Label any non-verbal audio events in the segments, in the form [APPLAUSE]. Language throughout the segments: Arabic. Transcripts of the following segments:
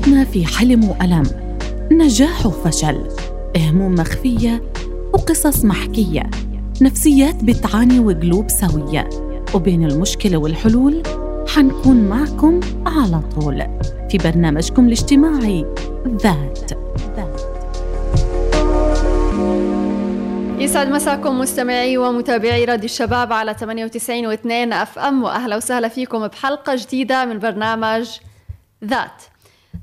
حياتنا في حلم وألم. نجاح وفشل. هموم مخفية وقصص محكية. نفسيات بتعاني وقلوب سوية. وبين المشكلة والحلول حنكون معكم على طول. في برنامجكم الاجتماعي ذات. يسعد مساكم مستمعي ومتابعي راديو الشباب على 98 و2 أف أم وأهلا وسهلا فيكم بحلقة جديدة من برنامج ذات.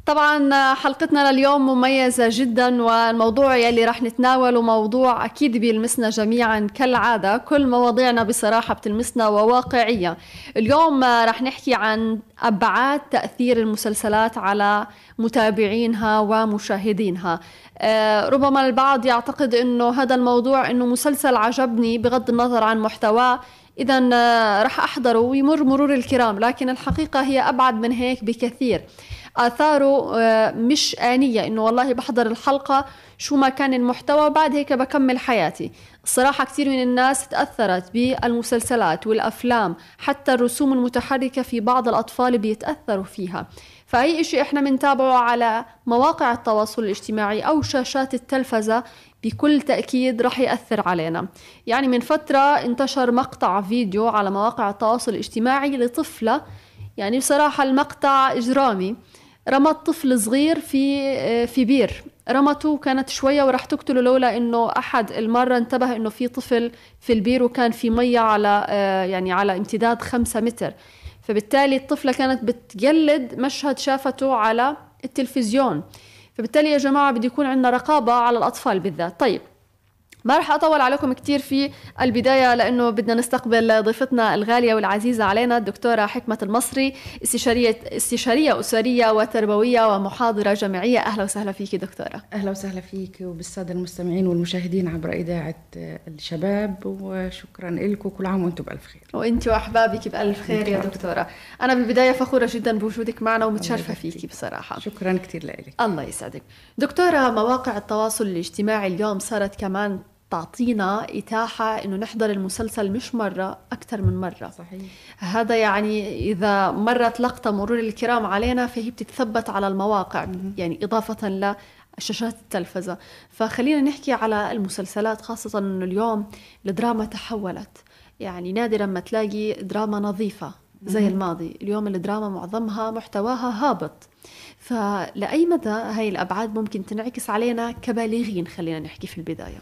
طبعا حلقتنا لليوم مميزة جدا والموضوع يلي رح نتناوله موضوع أكيد بيلمسنا جميعا كالعادة كل مواضيعنا بصراحة بتلمسنا وواقعية. اليوم رح نحكي عن أبعاد تأثير المسلسلات على متابعينها ومشاهدينها. آه، ربما البعض يعتقد أنه هذا الموضوع أنه مسلسل عجبني بغض النظر عن محتواه إذا آه، رح أحضره ويمر مرور الكرام لكن الحقيقة هي أبعد من هيك بكثير. آثاره آه، مش آنية إنه والله بحضر الحلقة شو ما كان المحتوى بعد هيك بكمل حياتي. الصراحة كثير من الناس تأثرت بالمسلسلات والأفلام حتى الرسوم المتحركة في بعض الأطفال بيتأثروا فيها. فأي إشي إحنا بنتابعه على مواقع التواصل الاجتماعي أو شاشات التلفزة بكل تأكيد رح يأثر علينا. يعني من فترة انتشر مقطع فيديو على مواقع التواصل الاجتماعي لطفلة يعني بصراحة المقطع إجرامي. رمت طفل صغير في في بير. رمته كانت شوية وراح تقتله لولا إنه أحد المرة انتبه إنه في طفل في البير وكان في مية على يعني على امتداد خمسة متر. فبالتالي الطفلة كانت بتجلد مشهد شافته على التلفزيون. فبالتالي يا جماعة بده يكون عندنا رقابة على الأطفال بالذات. طيب ما رح أطول عليكم كثير في البداية لأنه بدنا نستقبل ضيفتنا الغالية والعزيزة علينا الدكتورة حكمة المصري استشارية استشارية أسرية وتربوية ومحاضرة جامعية. أهلا وسهلا فيك دكتورة. أهلا وسهلا فيك وبالسادة المستمعين والمشاهدين عبر إذاعة الشباب وشكرا لكم. كل عام وأنتم بألف خير. وأنت وأحبابك بألف خير يا دكتورة. أنا بالبداية فخورة جدا بوجودك معنا ومتشرفة فيكي بصراحة. شكرا كثير لك الله يسعدك. دكتورة مواقع التواصل الاجتماعي اليوم صارت كمان تعطينا إتاحة إنه نحضر المسلسل مش مرة أكثر من مرة. صحيح. هذا يعني إذا مرت لقطة مرور الكرام علينا فهي بتتثبت على المواقع يعني إضافة لشاشات التلفزة. فخلينا نحكي على المسلسلات خاصة إنه اليوم الدراما تحولت. يعني نادرا ما تلاقي دراما نظيفة زي الماضي. اليوم الدراما معظمها محتواها هابط. فلأي مدى هاي الأبعاد ممكن تنعكس علينا كبالغين خلينا نحكي في البداية؟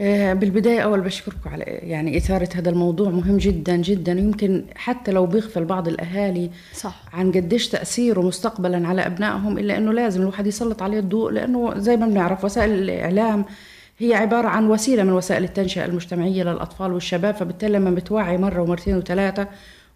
بالبداية أول بشكركم على يعني إثارة هذا الموضوع مهم جدا جدا يمكن حتى لو بيغفل بعض الأهالي صح. عن قديش تأثيره مستقبلا على أبنائهم إلا أنه لازم الواحد يسلط عليه الضوء لأنه زي ما بنعرف وسائل الإعلام هي عبارة عن وسيلة من وسائل التنشئة المجتمعية للأطفال والشباب فبالتالي لما بتوعي مرة ومرتين وثلاثة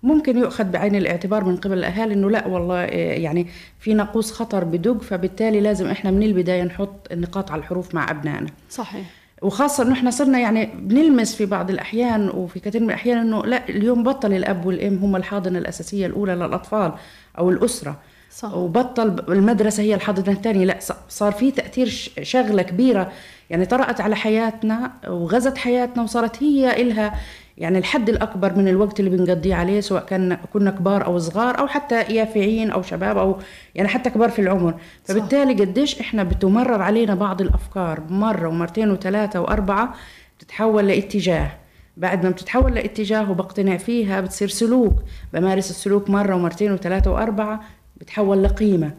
ممكن يؤخذ بعين الاعتبار من قبل الأهالي إنه لا والله آه، يعني في ناقوس خطر بدق فبالتالي لازم إحنا من البداية نحط النقاط على الحروف مع أبنائنا. صحيح. وخاصة إنه إحنا صرنا يعني بنلمس في بعض الأحيان وفي كثير من الأحيان إنه لا اليوم بطل الأب والأم هم الحاضنة الأساسية الأولى للأطفال أو الأسرة. صح. وبطل المدرسة هي الحاضنة الثانية. لا صار في تأثير شغلة كبيرة. يعني طرأت على حياتنا وغزت حياتنا وصارت هي إلها يعني الحد الأكبر من الوقت اللي بنقضيه عليه سواء كان كنا كبار أو صغار أو حتى يافعين أو شباب أو يعني حتى كبار في العمر. فبالتالي قديش إحنا بتمرر علينا بعض الأفكار مرة ومرتين وثلاثة وأربعة بتتحول لاتجاه. بعد ما بتتحول لاتجاه وبقتنع فيها بتصير سلوك. بمارس السلوك مرة ومرتين وثلاثة وأربعة بتحول لقيمة.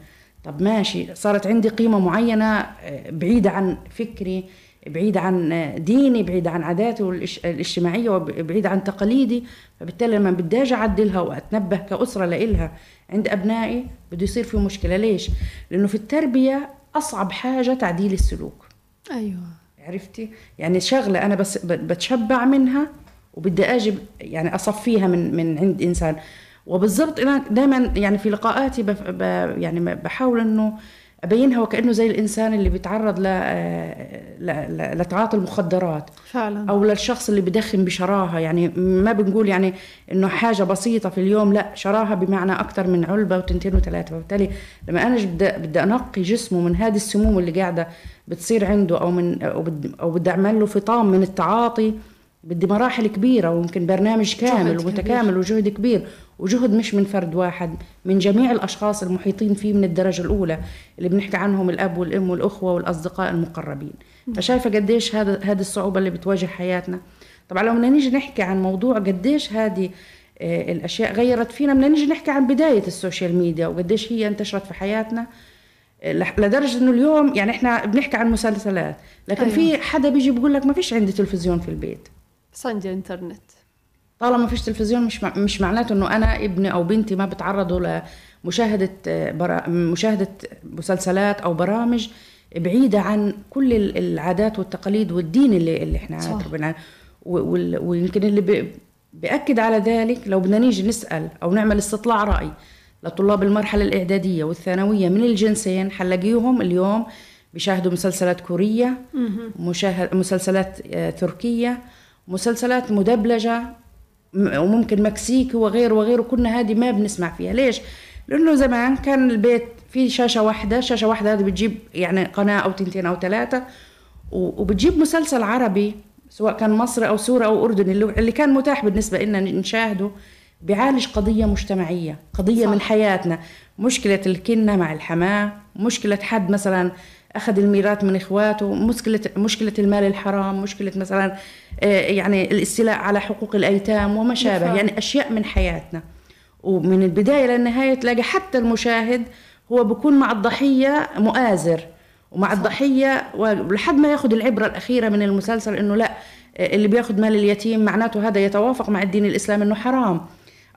طب ماشي صارت عندي قيمة معينة آه، بعيدة عن فكري بعيد عن ديني بعيد عن عاداتي الاجتماعية وبعيد عن تقاليدي. فبالتالي لما بدي أجي أعدلها وأتنبه كأسرة لإلها عند أبنائي بده يصير في مشكلة. ليش؟ لأنه في التربية أصعب حاجة تعديل السلوك. أيوة. عرفتي؟ يعني شغلة أنا بس بتشبع منها وبدي أجي يعني أصفيها من من عند إنسان. وبالضبط أنا دائما يعني في لقاءاتي بف يعني بحاول إنه أبينها وكأنه زي الإنسان اللي بيتعرض ل لتعاطي المخدرات. فعلا. أو للشخص اللي بدخن بشراهة. يعني ما بنقول يعني إنه حاجة بسيطة في اليوم لا شراهة بمعنى أكثر من علبة وتنتين وثلاثه فبالتالي لما أنا بدي بدي أنقي جسمه من هذه السموم اللي قاعدة بتصير عنده أو من أو بدي أعمل له فطام من التعاطي بدي مراحل كبيرة ويمكن برنامج كامل ومتكامل وجهد كبير. وجهد مش من فرد واحد من جميع الأشخاص المحيطين فيه من الدرجة الأولى اللي بنحكي عنهم الأب والأم والأخوة والأصدقاء المقربين. فشايفة قديش هذا هذه الصعوبة اللي بتواجه حياتنا. طبعا لو بدنا نيجي نحكي عن موضوع قديش هذه آه، الأشياء غيرت فينا بدنا نيجي نحكي عن بداية ال social media وقديش هي انتشرت في حياتنا آه، لدرجة إنه اليوم يعني إحنا بنحكي عن مسلسلات لكن أيوة. في حدا بيجي بيقول لك ما فيش عندي تلفزيون في البيت. بس عندي إنترنت. طالما ما فيش تلفزيون مش مش معناته إنه أنا ابني أو بنتي ما بتعرضوا لمشاهدة آه، برا مشاهدة مسلسلات أو برامج بعيدة عن كل العادات والتقاليد والدين اللي اللي إحنا تربينا ويمكن اللي بأكد على ذلك لو بدنا نيجي نسأل أو نعمل استطلاع رأي لطلاب المرحلة الإعدادية والثانوية من الجنسين حنلاقيهم اليوم بيشاهدوا مسلسلات كورية مشاهد مسلسلات آه، تركية مسلسلات مدبلجة وممكن مكسيكي وغيره وغيره كنا هذه ما بنسمع فيها ليش؟ لأنه زمان كان البيت في شاشة واحدة شاشة واحدة هذه بتجيب يعني قناة أو تنتين أو ثلاثة وبتجيب مسلسل عربي سواء كان مصري أو سوري أو أردني اللي كان متاح بالنسبة لنا نشاهده بيعالج قضية مجتمعية قضية صح. من حياتنا مشكلة الكنة مع الحماة مشكلة حد مثلا أخذ الميراث من إخواته مشكله مشكلة المال الحرام مشكلة مثلا آه، يعني الاستيلاء على حقوق الأيتام وما شابه يعني أشياء من حياتنا. ومن البداية للنهاية تلاقي حتى المشاهد هو بكون مع الضحية مؤازر. ومع الضحية ولحد ما ياخذ العبرة الأخيرة من المسلسل إنه لا اللي بياخذ مال اليتيم معناته هذا يتوافق مع الدين الإسلامي إنه حرام.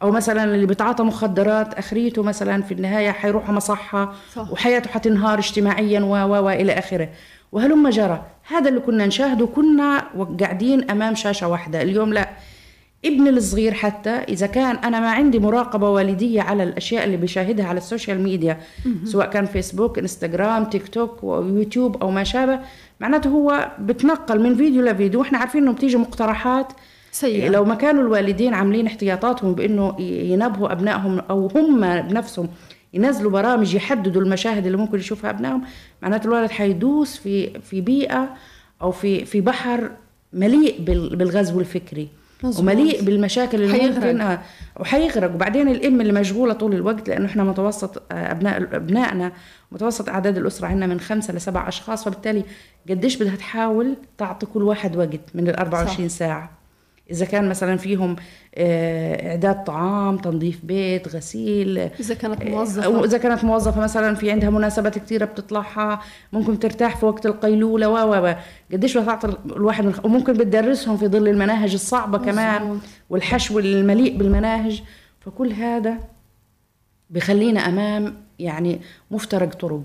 أو مثلا اللي بيتعاطى مخدرات آخريته مثلا في النهاية حيروح مصحة صح. وحياته حتنهار اجتماعيا و و إلى آخره. وهلم جرى. هذا اللي كنا نشاهده كنا قاعدين أمام شاشة واحدة. اليوم لا. ابني الصغير حتى إذا كان أنا ما عندي مراقبة والدية على الأشياء اللي بيشاهدها على ال social media سواء كان فيسبوك إنستغرام تيك توك ويوتيوب أو ما شابه معناته هو بتنقل من فيديو لفيديو. وإحنا عارفين إنه بتيجي مقترحات سيئة. لو ما كانوا الوالدين عاملين احتياطاتهم بإنه ينبهوا أبنائهم أو هم بنفسهم ينزلوا برامج يحددوا المشاهد اللي ممكن يشوفها أبنائهم معناته الولد حيدوس في في بيئة أو في في بحر مليء بالغزو الفكري مزبوط. ومليء بالمشاكل اللي حيغرق. ممكن وحيغرق وبعدين الأم اللي مشغولة طول الوقت لأنه إحنا متوسط آه ابناء أبنائنا متوسط أعداد الأسرة عندنا من خمسة لسبع أشخاص فبالتالي قديش بدها تحاول تعطي كل واحد وقت من ال 24 صح. ساعة إذا كان مثلا فيهم آه، إعداد طعام تنظيف بيت غسيل إذا كانت موظفة. إذا كانت موظفة مثلا في عندها مناسبات كثيره بتطلعها ممكن ترتاح في وقت القيلولة و و قديش بتعطي الواحد من وممكن بتدرسهم في ظل المناهج الصعبة. كمان والحشو المليء بالمناهج. فكل هذا بخلينا أمام يعني مفترق طرق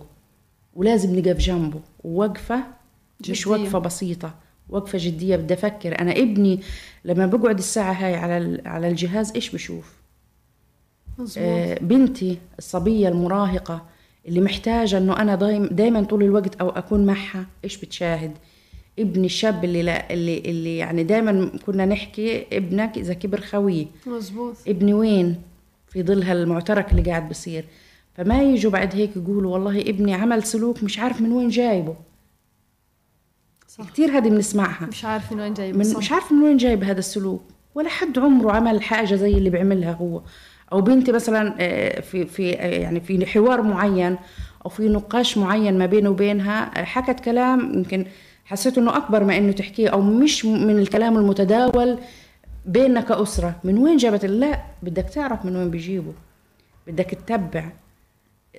ولازم نقف جنبه. ووقفة مش وقفة بسيطة. وقفة جدية بدي أفكر أنا ابني لما بقعد الساعة هاي على على الجهاز إيش بشوف؟ آه بنتي الصبية المراهقة اللي محتاجة إنه أنا دايما دايما طول الوقت أو أكون معها إيش بتشاهد؟ ابني الشاب اللي لا اللي اللي يعني دايما كنا نحكي ابنك إذا كبر خويه مزبوط ابني وين؟ في ظل هالمعترك اللي قاعد بصير فما يجوا بعد هيك يقولوا والله ابني عمل سلوك مش عارف من وين جايبه صح. كثير هذه بنسمعها. مش عارف من وين جايب من مش عارف من وين جايب هذا السلوك. ولا حد عمره عمل حاجة زي اللي بيعملها هو. أو بنتي مثلا آه، في في آه، يعني في حوار معين أو في نقاش معين ما بينه وبينها آه، حكت كلام يمكن حسيت إنه أكبر ما إنه تحكيه أو مش من الكلام المتداول بيننا كأسرة. من وين جابت؟ لا بدك تعرف من وين بيجيبوا. بدك تتبع.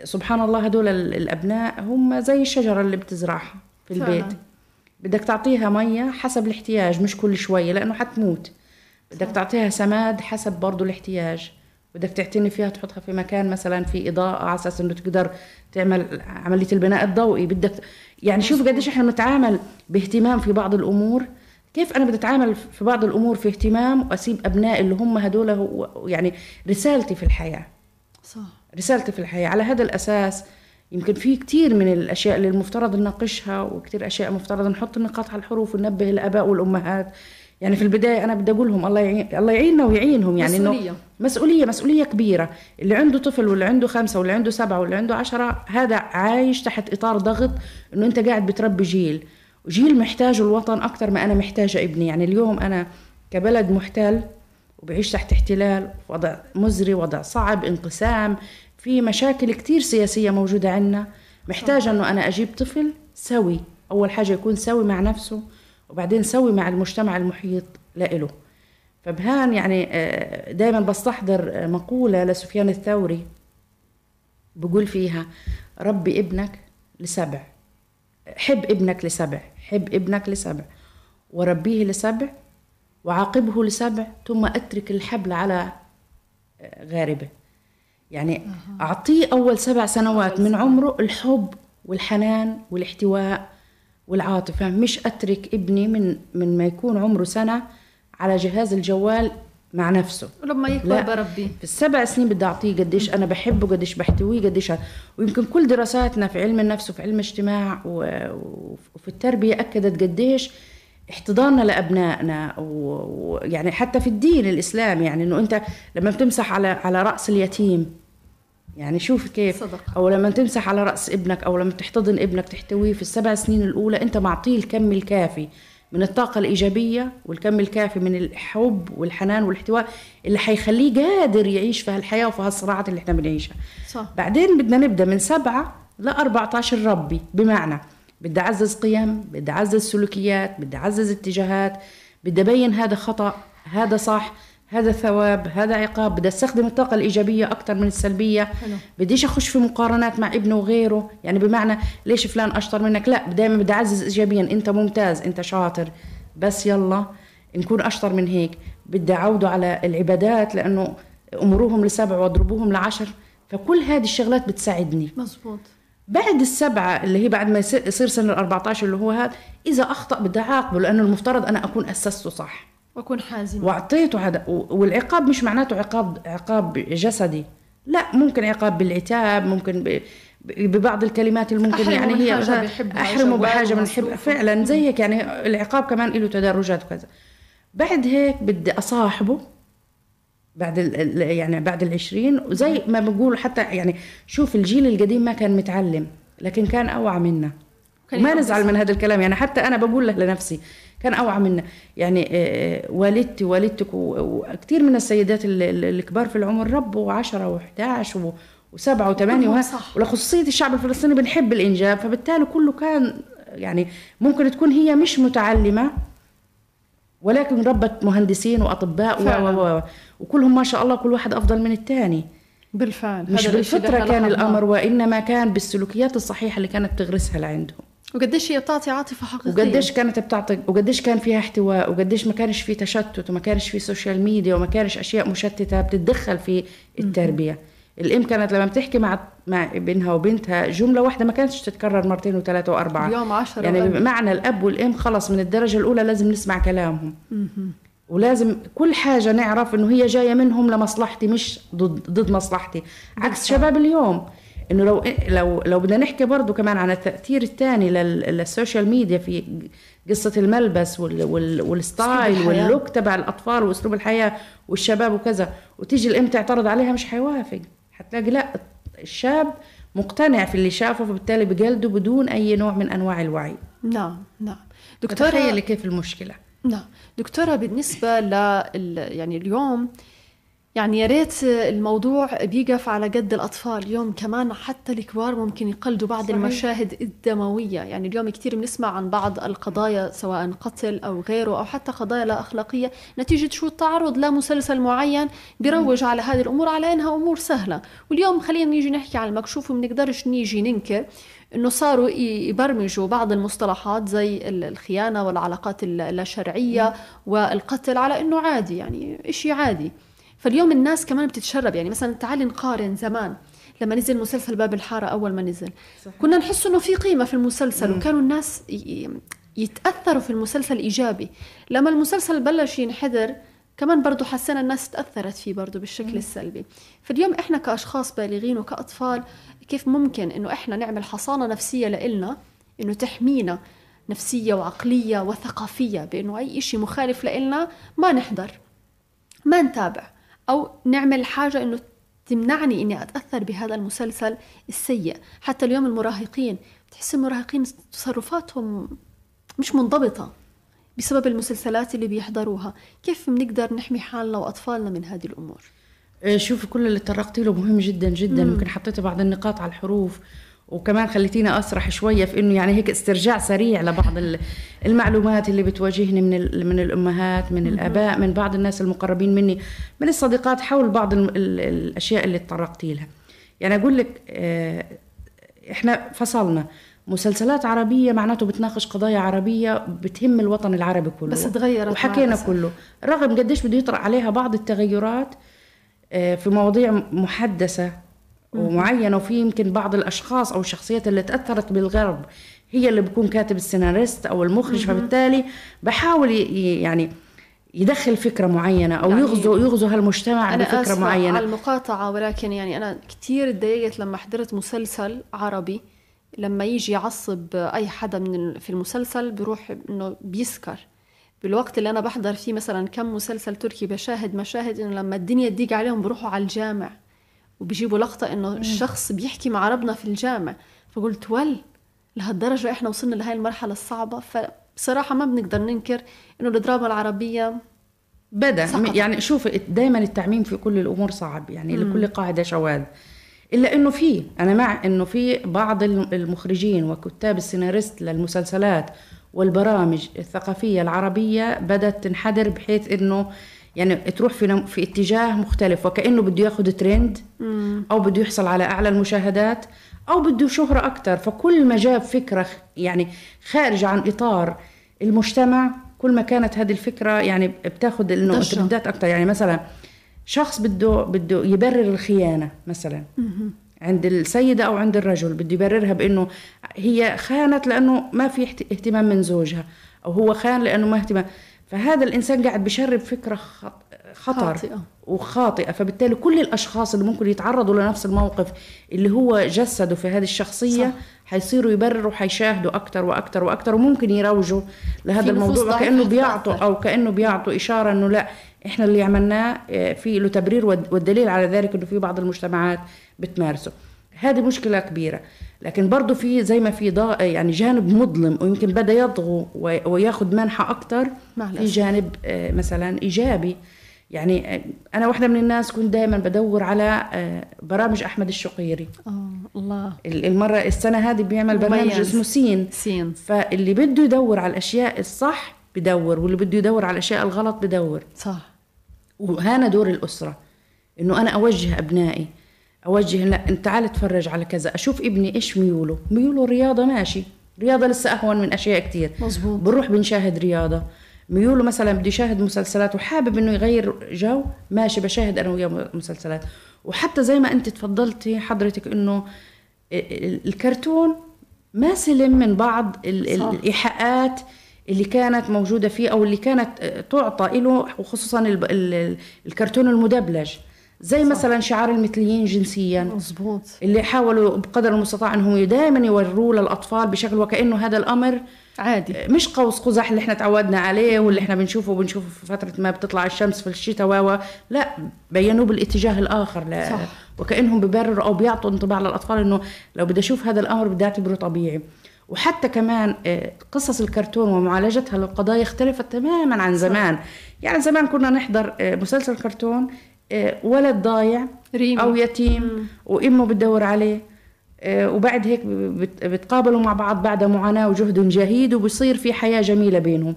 سبحان الله هدول الأبناء هم زي الشجرة اللي بتزرعها في البيت. فعلا. بدك تعطيها مية حسب الاحتياج مش كل شوية لأنه حتموت. بدك تعطيها سماد حسب برضو الاحتياج. بدك تعتني فيها تحطها في مكان مثلا في إضاءة على أساس إنه تقدر تعمل عملية البناء الضوئي. بدك يعني شوف قديش إحنا بنتعامل باهتمام في بعض الأمور. كيف أنا بدي أتعامل في بعض الأمور في اهتمام وأسيب أبنائي اللي هم هدول يعني رسالتي في الحياة؟ صح. رسالتي في الحياة. على هذا الأساس يمكن في كثير من الأشياء اللي المفترض نناقشها وكثير أشياء مفترض نحط النقاط على الحروف وننبه الآباء والأمهات. يعني في البداية أنا بدي أقول لهم الله يعين الله يعيننا ويعينهم. يعني مسؤوليه إنه مسؤولية. مسؤولية كبيرة. اللي عنده طفل واللي عنده خمسة واللي عنده سبعة واللي عنده عشرة هذا عايش تحت إطار ضغط إنه أنت قاعد بتربي جيل. وجيل محتاج الوطن أكثر ما أنا محتاجة ابني. يعني اليوم أنا كبلد محتل وبيعيش تحت احتلال وضع مزري وضع صعب انقسام. في مشاكل كتير سياسية موجودة عندنا محتاجة أنه أنا أجيب طفل سوي. أول حاجة يكون سوي مع نفسه وبعدين سوي مع المجتمع المحيط لإله. فبهان يعني آه، دائما بستحضر مقولة لسفيان الثوري بقول فيها ربي ابنك لسبع. حب ابنك لسبع. حب ابنك لسبع. وربيه لسبع. وعاقبه لسبع. ثم أترك الحبل على آه، غاربه. يعني أعطيه أول سبع سنوات من عمره الحب والحنان والاحتواء والعاطفة. مش أترك ابني من من ما يكون عمره سنة على جهاز الجوال مع نفسه. ولما يكبر بربي. في السبع سنين بدي أعطيه قديش أنا بحبه قديش بحتويه قديش ويمكن كل دراساتنا في علم النفس وفي علم الاجتماع وفي التربية أكدت قديش احتضاننا لأبنائنا ويعني حتى في الدين الاسلامي يعني إنه أنت لما بتمسح على على رأس اليتيم يعني شوف كيف صدق. أو لما تمسح على رأس ابنك أو لما تحتضن ابنك تحتويه في السبع سنين الأولى أنت معطيه الكم الكافي من الطاقة الإيجابية والكم الكافي من الحب والحنان والاحتواء اللي حيخليه قادر يعيش في هالحياة وفي هالصراعات اللي إحنا بنعيشها صح. بعدين بدنا نبدأ من سبعة ل 14 ربي بمعنى بدي أعزز قيم بدي أعزز سلوكيات بدي أعزز اتجاهات بدي أبين هذا خطأ هذا صح هذا ثواب هذا عقاب. بدي أستخدم الطاقة الإيجابية أكثر من السلبية. حلو. بديش أخش في مقارنات مع ابنه وغيره. يعني بمعنى ليش فلان أشطر منك؟ لا دائما بدي أعزز إيجابيا. أنت ممتاز أنت شاطر. بس يلا نكون أشطر من هيك. بدي أعوده على العبادات لأنه أمروهم لسبع وأضربوهم لعشر. فكل هذه الشغلات بتساعدني. مزبوط. بعد السبعة اللي هي بعد ما يصير سن ال 14 اللي هو هذا إذا أخطأ بدي أعاقبه لأنه المفترض أنا أكون أسسته صح. وأكون حازم وأعطيته هذا والعقاب مش معناته عقاب عقاب جسدي. لا ممكن عقاب بالعتاب ممكن ببعض الكلمات اللي ممكن يعني هي أحرمه بحاجة بنحب فعلا زي هيك يعني العقاب كمان له تدرجات وكذا. بعد هيك بدي أصاحبه. بعد يعني بعد العشرين وزي ما بقول حتى يعني شوف الجيل القديم ما كان متعلم لكن كان أوعى منا. ما نزعل من هذا الكلام يعني حتى أنا بقول له لنفسي كان أوعى منا. يعني آه، آه، والدتي والدتك وكثير من السيدات الكبار في العمر ربوا 10 و11 و7 و8 ولخصوصيه الشعب الفلسطيني بنحب الإنجاب فبالتالي كله كان يعني ممكن تكون هي مش متعلمة ولكن ربت مهندسين وأطباء و وكلهم ما شاء الله كل واحد أفضل من الثاني بالفعل. مش بالفطرة كان الأمر وإنما كان بالسلوكيات الصحيحة اللي كانت تغرسها لعندهم. وقديش هي بتعطي عاطفة حقيقية. وقديش كانت بتعطي وقديش كان فيها احتواء وقديش ما كانش في تشتت وما كانش في social media وما كانش أشياء مشتتة بتتدخل في التربية. الام كانت لما بتحكي مع مع ابنها وبنتها جملة واحدة ما كانتش تتكرر مرتين وثلاثة وأربعة. اليوم عشرة يعني بمعنى الأب والأم خلص من الدرجة الأولى لازم نسمع كلامهم. ولازم كل حاجة نعرف إنه هي جاية منهم لمصلحتي مش ضد ضد مصلحتي. عكس شباب اليوم. إنه لو لو لو بدنا نحكي برضه كمان عن التأثير الثاني لل social media في قصة الملبس وال style وال look تبع الأطفال وأسلوب الحياة والشباب وكذا. وتيجي الأم تعترض عليها مش حيوافق. حتلاقي لا الشاب مقتنع في اللي شافه فبالتالي بقلده بدون أي نوع من أنواع الوعي. نعم نعم. دكتورة تخيلي كيف المشكلة. نعم. دكتورة بالنسبة ل يعني اليوم يعني يا ريت الموضوع بيقف على قد الأطفال. اليوم كمان حتى الكبار ممكن يقلدوا بعض صحيح. المشاهد الدموية. يعني اليوم كثير بنسمع عن بعض القضايا سواء قتل أو غيره أو حتى قضايا لا أخلاقية نتيجة شو؟ التعرض لمسلسل معين بيروج على هذه الأمور على إنها أمور سهلة. واليوم خلينا نيجي نحكي على المكشوف وبنقدرش نيجي ننكر إنه صاروا يبرمجوا بعض المصطلحات زي الخيانة والعلاقات اللا شرعيه والقتل على إنه عادي يعني شيء عادي. فاليوم الناس كمان بتتشرب يعني مثلا تعالي نقارن زمان لما نزل مسلسل باب الحارة أول ما نزل صحيح. كنا نحس إنه في قيمة في المسلسل مم. وكانوا الناس يتأثروا في المسلسل إيجابي لما المسلسل بلش ينحدر كمان برضو حسينا الناس تأثرت فيه برضو بالشكل مم. السلبي فاليوم إحنا كأشخاص بالغين وكأطفال كيف ممكن إنه إحنا نعمل حصانة نفسية لإلنا إنه تحمينا نفسية وعقلية وثقافية بإنه أي إشي مخالف لإلنا ما نحضر ما نتابع أو نعمل حاجة إنه تمنعني إني أتأثر بهذا المسلسل السيء. حتى اليوم المراهقين بتحس المراهقين تصرفاتهم مش منضبطة بسبب المسلسلات اللي بيحضروها. كيف بنقدر نحمي حالنا وأطفالنا من هذه الأمور؟ آه، شوفي كل اللي تطرقتي له مهم جدا جدا. ممكن حطيتي بعض النقاط على الحروف. وكمان خليتينا أسرح شوية في إنه يعني هيك استرجاع سريع لبعض المعلومات اللي بتواجهني من من الأمهات من الآباء من بعض الناس المقربين مني من الصديقات حول بعض الأشياء اللي تطرقتي لها. يعني أقول لك آه، إحنا فصلنا. مسلسلات عربية معناته بتناقش قضايا عربية بتهم الوطن العربي كله. بس تغيرت وحكينا كله. رغم قديش بده يطرح عليها بعض التغيرات آه، في مواضيع محدثة ومعينه وفي يمكن بعض الأشخاص أو الشخصيات اللي تأثرت بالغرب هي اللي بكون كاتب السيناريست أو المخرج. فبالتالي بحاول يعني يدخل فكرة معينة أو يعني يغزو يغزو هالمجتمع أنا بفكرة أسفة معينة. على المقاطعة ولكن يعني أنا كثير تضايقت لما حضرت مسلسل عربي. لما يجي يعصب أي حدا من في المسلسل بروح إنه بيسكر. بالوقت اللي أنا بحضر فيه مثلا كم مسلسل تركي بشاهد مشاهد إنه لما الدنيا تضيق عليهم بروحوا على الجامع. وبيجيبوا لقطة إنه الشخص بيحكي مع ربنا في الجامع. فقلت ول لهالدرجة إحنا وصلنا لهاي المرحلة الصعبة. فبصراحة ما بنقدر ننكر إنه الدراما العربية بدا. سقط. يعني شوف دائما التعميم في كل الأمور صعب. يعني مم. لكل قاعدة شواذ. إلا إنه في أنا مع إنه في بعض المخرجين وكتاب السيناريست للمسلسلات والبرامج الثقافية العربية بدأت تنحدر بحيث إنه يعني تروح في في اتجاه مختلف وكأنه بده ياخذ ترند أو بده يحصل على أعلى المشاهدات أو بده شهرة أكثر فكل ما جاب فكرة يعني خارجه عن إطار المجتمع كل ما كانت هذه الفكرة يعني بتاخذ إنه ترندات أكثر يعني مثلا شخص بده بده يبرر الخيانة مثلا عند السيدة أو عند الرجل بده يبررها بأنه هي خانت لأنه ما في اهتمام من زوجها أو هو خان لأنه ما اهتمام. فهذا الإنسان قاعد بشرب فكرة خطر خاطئة. وخاطئة فبالتالي كل الأشخاص اللي ممكن يتعرضوا لنفس الموقف اللي هو جسده في هذه الشخصية صح. حيصيروا يبرروا حيشاهدوا أكثر وأكثر وأكثر وممكن يروجوا لهذا الموضوع وكأنه بيعطوا أو كأنه بيعطوا إشارة إنه لا إحنا اللي عملناه آه، في له تبرير والدليل على ذلك إنه في بعض المجتمعات بتمارسه هذه مشكلة كبيرة لكن برضه في زي ما في ضاء يعني جانب مظلم ويمكن بدأ يطغو وياخذ منحى أكثر في جانب آه، مثلا إيجابي. يعني آه، أنا واحدة من الناس كنت دائما بدور على آه، برامج أحمد الشقيري. آه الله. المرة السنة هذه بيعمل برنامج اسمه سين. سين. فاللي بده يدور على الأشياء الصح بدور واللي بده يدور على الأشياء الغلط بدور صح. وهنا دور الأسرة إنه أنا أوجه أبنائي أوجه لا أنت تعال اتفرج على كذا أشوف ابني إيش ميوله. ميوله رياضة ماشي رياضة لسه أهون من أشياء كثير مزبوط بنروح بنشاهد رياضة. ميوله مثلا بده يشاهد مسلسلات وحابب إنه يغير جو ماشي بشاهد أنا وياه مسلسلات. وحتى زي ما أنت تفضلتي حضرتك إنه الكرتون ما سلم من بعض الإيحاءات اللي كانت موجودة فيه أو اللي كانت تعطى له وخصوصا الكرتون المدبلج. زي صح. مثلا شعار المثليين جنسيا. مزبوط اللي حاولوا بقدر المستطاع إنهم دائما يوروه للأطفال بشكل وكأنه هذا الأمر عادي. مش قوس قزح اللي إحنا تعودنا عليه واللي إحنا بنشوفه بنشوفه في فترة ما بتطلع الشمس في الشتاء و لا بينوه بالاتجاه الآخر لا صح. وكأنهم ببرروا أو بيعطوا انطباع للأطفال إنه لو بدي أشوف هذا الأمر بدي أعتبره طبيعي. وحتى كمان آه، قصص الكرتون ومعالجتها للقضايا اختلفت تماما عن زمان. يعني زمان كنا نحضر آه، مسلسل كرتون ولد ضايع ريمي. أو يتيم وأمه بتدور عليه. آه، وبعد هيك بتقابلوا مع بعض بعد معاناة وجهد جهيد وبصير في حياة جميلة بينهم.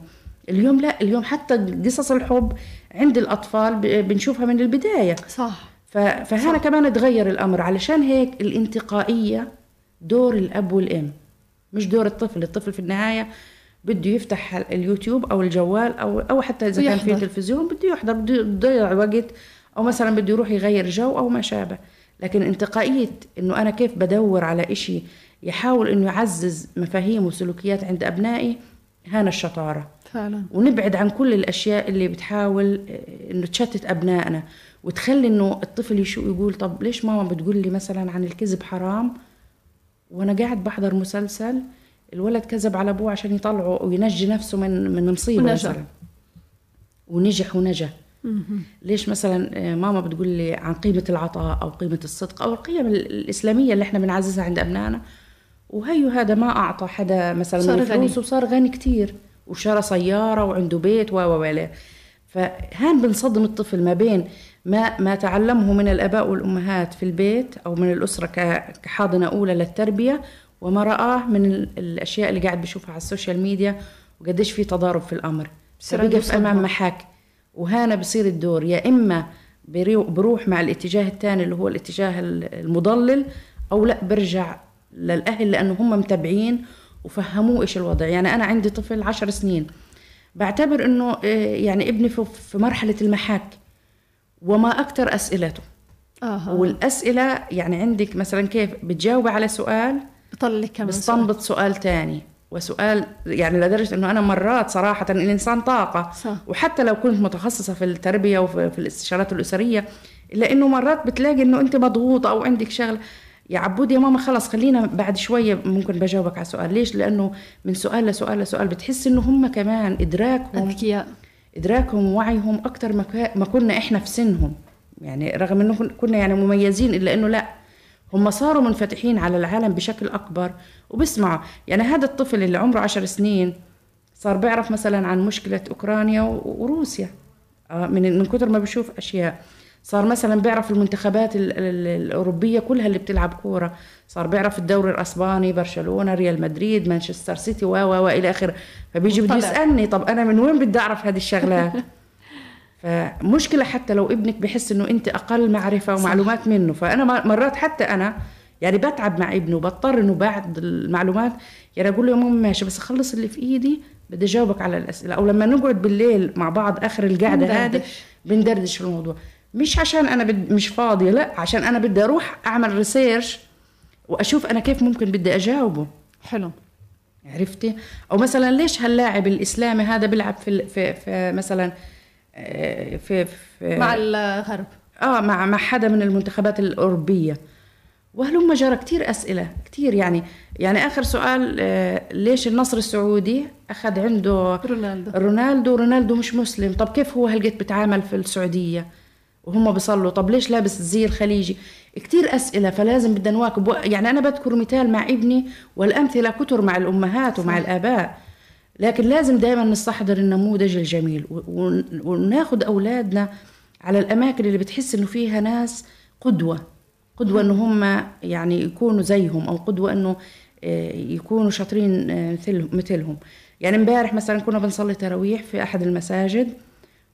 اليوم لا اليوم حتى قصص الحب عند الأطفال بنشوفها من البداية. صح. فهنا صح. كمان تغير الأمر. علشان هيك الانتقائية دور الأب والأم مش دور الطفل. الطفل في النهاية بده يفتح اليوتيوب أو الجوال أو أو حتى إذا كان في تلفزيون بده يحضر بده يضيع وقت أو مثلا بده يروح يغير جو أو ما شابه. لكن انتقائية إنه أنا كيف بدور على إشي يحاول إنه يعزز مفاهيم وسلوكيات عند أبنائي هنا الشطارة. فعلا. ونبعد عن كل الأشياء اللي بتحاول آه، إنه تشتت أبنائنا وتخلي إنه الطفل يشو يقول طب ليش ماما بتقول لي مثلا عن الكذب حرام؟ وأنا قاعد بحضر مسلسل الولد كذب على أبوه عشان يطلعه وينجي نفسه من من مصيبة ونجح. مثلا. ونجح ونجا. ليش مثلا آه، ماما بتقول لي عن قيمة العطاء أو قيمة الصدق أو القيم الإسلامية اللي إحنا بنعززها عند أبنائنا؟ وهي هذا ما أعطى حدا مثلا صار فلوس وصار غني كتير وشرى سيارة وعنده بيت و و فهان بنصدم الطفل ما بين ما ما تعلمه من الأباء والأمهات في البيت أو من الأسرة كحاضنة أولى للتربية وما رآه من الأشياء اللي قاعد بيشوفها على ال social media وقديش في تضارب في الأمر. بيقف أمام محك وهنا بصير الدور. يا إما بروح مع الاتجاه الثاني اللي هو الاتجاه المضلل أو لا برجع للأهل لأنه هم متابعين وفهموه إيش الوضع. يعني أنا عندي طفل عشر سنين بعتبر إنه آه، يعني ابني في مرحلة المحك وما أكثر أسئلته. آه. والأسئلة يعني عندك مثلا كيف؟ بتجاوب على سؤال بطلع لك كمان بستنبط سؤال. ثاني وسؤال يعني لدرجة إنه أنا مرات صراحة الإنسان طاقة. صح. وحتى لو كنت متخصصة في التربية وفي الاستشارات الأسرية الا انه مرات بتلاقي إنه أنت مضغوطة أو عندك شغله يا عبود يا ماما خلص خلينا بعد شوية ممكن بجاوبك على سؤال ليش؟ لأنه من سؤال لسؤال لسؤال بتحس إنه هم كمان إدراكهم أذكياء. إدراكهم ووعيهم أكثر ما كنا إحنا في سنهم. يعني رغم إنه كنا يعني مميزين إلا إنه لا هم صاروا منفتحين على العالم بشكل أكبر. وبسمعوا يعني هذا الطفل اللي عمره عشر سنين صار بيعرف مثلا عن مشكلة أوكرانيا وروسيا آه، من من كثر ما بشوف أشياء. صار مثلا بيعرف المنتخبات الأوروبية كلها اللي بتلعب كورة. صار بيعرف الدوري الأسباني برشلونة ريال مدريد مانشستر سيتي و و إلى آخره. فبيجي بده يسألني طب أنا من وين بدي أعرف هذه الشغلات؟ [LAUGHS] فمشكلة حتى لو ابنك بحس إنه أنت أقل معرفة ومعلومات صح. منه. فأنا مرات حتى أنا يعني بتعب مع ابنه بضطر إنه بعد المعلومات يعني أقول له يا ماما ماشي بس أخلص اللي في إيدي بدي أجاوبك على الأسئلة. أو لما نقعد بالليل مع بعض آخر القعدة هذه بندردش. في الموضوع. مش عشان أنا بد... مش فاضية لا عشان أنا بدي أروح أعمل ريسيرش وأشوف أنا كيف ممكن بدي أجاوبه. حلو. عرفتي؟ أو مثلا ليش هاللاعب الإسلامي هذا بيلعب في في, في مثلا آه، في, في مع الغرب. آه مع مع حدا من المنتخبات الأوروبية. وهلم جرى كثير أسئلة كثير يعني. يعني آخر سؤال آه ليش النصر السعودي أخذ عنده رونالدو؟ رونالدو. رونالدو مش مسلم. طب كيف هو هلقيت بتعامل في السعودية وهم بيصلوا؟ طب ليش لابس الزي الخليجي؟ كثير أسئلة فلازم بدنا نواكب. يعني أنا بذكر مثال مع ابني والأمثلة كتر مع الأمهات ومع الآباء. لكن لازم دائما نستحضر النموذج الجميل وناخذ أولادنا على الأماكن اللي بتحس إنه فيها ناس قدوة. قدوة إنه هم يعني يكونوا زيهم أو قدوة إنه آه، يكونوا شاطرين آه، مثلهم يعني إمبارح مثلا كنا بنصلي تراويح في أحد المساجد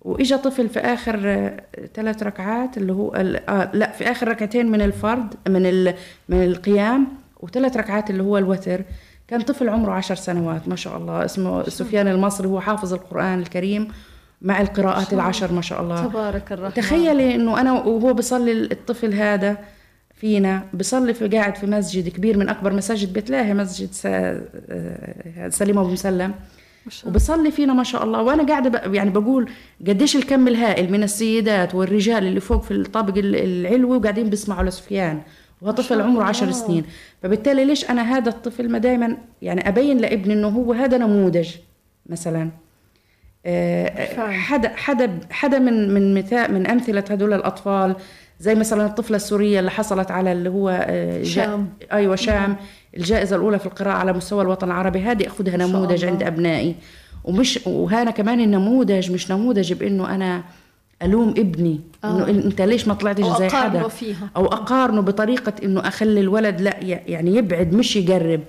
وإجا طفل في آخر آه، ثلاث ركعات اللي هو آه لا في آخر ركعتين من الفرض من من القيام وثلاث ركعات اللي هو الوتر. كان طفل عمره عشر سنوات ما شاء الله. اسمه سفيان المصري هو حافظ القرآن الكريم مع القراءات العشر ما شاء الله. تبارك الرحمن. تخيلي إنه أنا وهو بصلي الطفل هذا فينا بصلي في قاعد في مسجد كبير من أكبر مساجد بيت لاهي مسجد آه، سليم أبو مسلم. وبصلي فينا ما شاء الله. وأنا قاعدة يعني بقول قديش الكم الهائل من السيدات والرجال اللي فوق في الطابق العلوي وقاعدين بيسمعوا لسفيان. وهو طفل عمره عشر سنين. فبالتالي ليش أنا هذا الطفل ما دائما يعني أبين لابني إنه هو هذا نموذج مثلا؟ آه، حدا حدا حدا من من مثال من أمثلة هدول الأطفال زي مثلا الطفلة السورية اللي حصلت على اللي هو آه، شام. أيوه شام. الجائزة الأولى في القراءة على مستوى الوطن العربي. هذه أخذها نموذج عند أبنائي. ومش وهنا كمان النموذج مش نموذج بإنه أنا ألوم ابني. آه. إنه أنت ليش ما طلعتش زي حدا؟ فيها. أو أقارنه بطريقة إنه أخلي الولد لا يعني يبعد مش يقرب.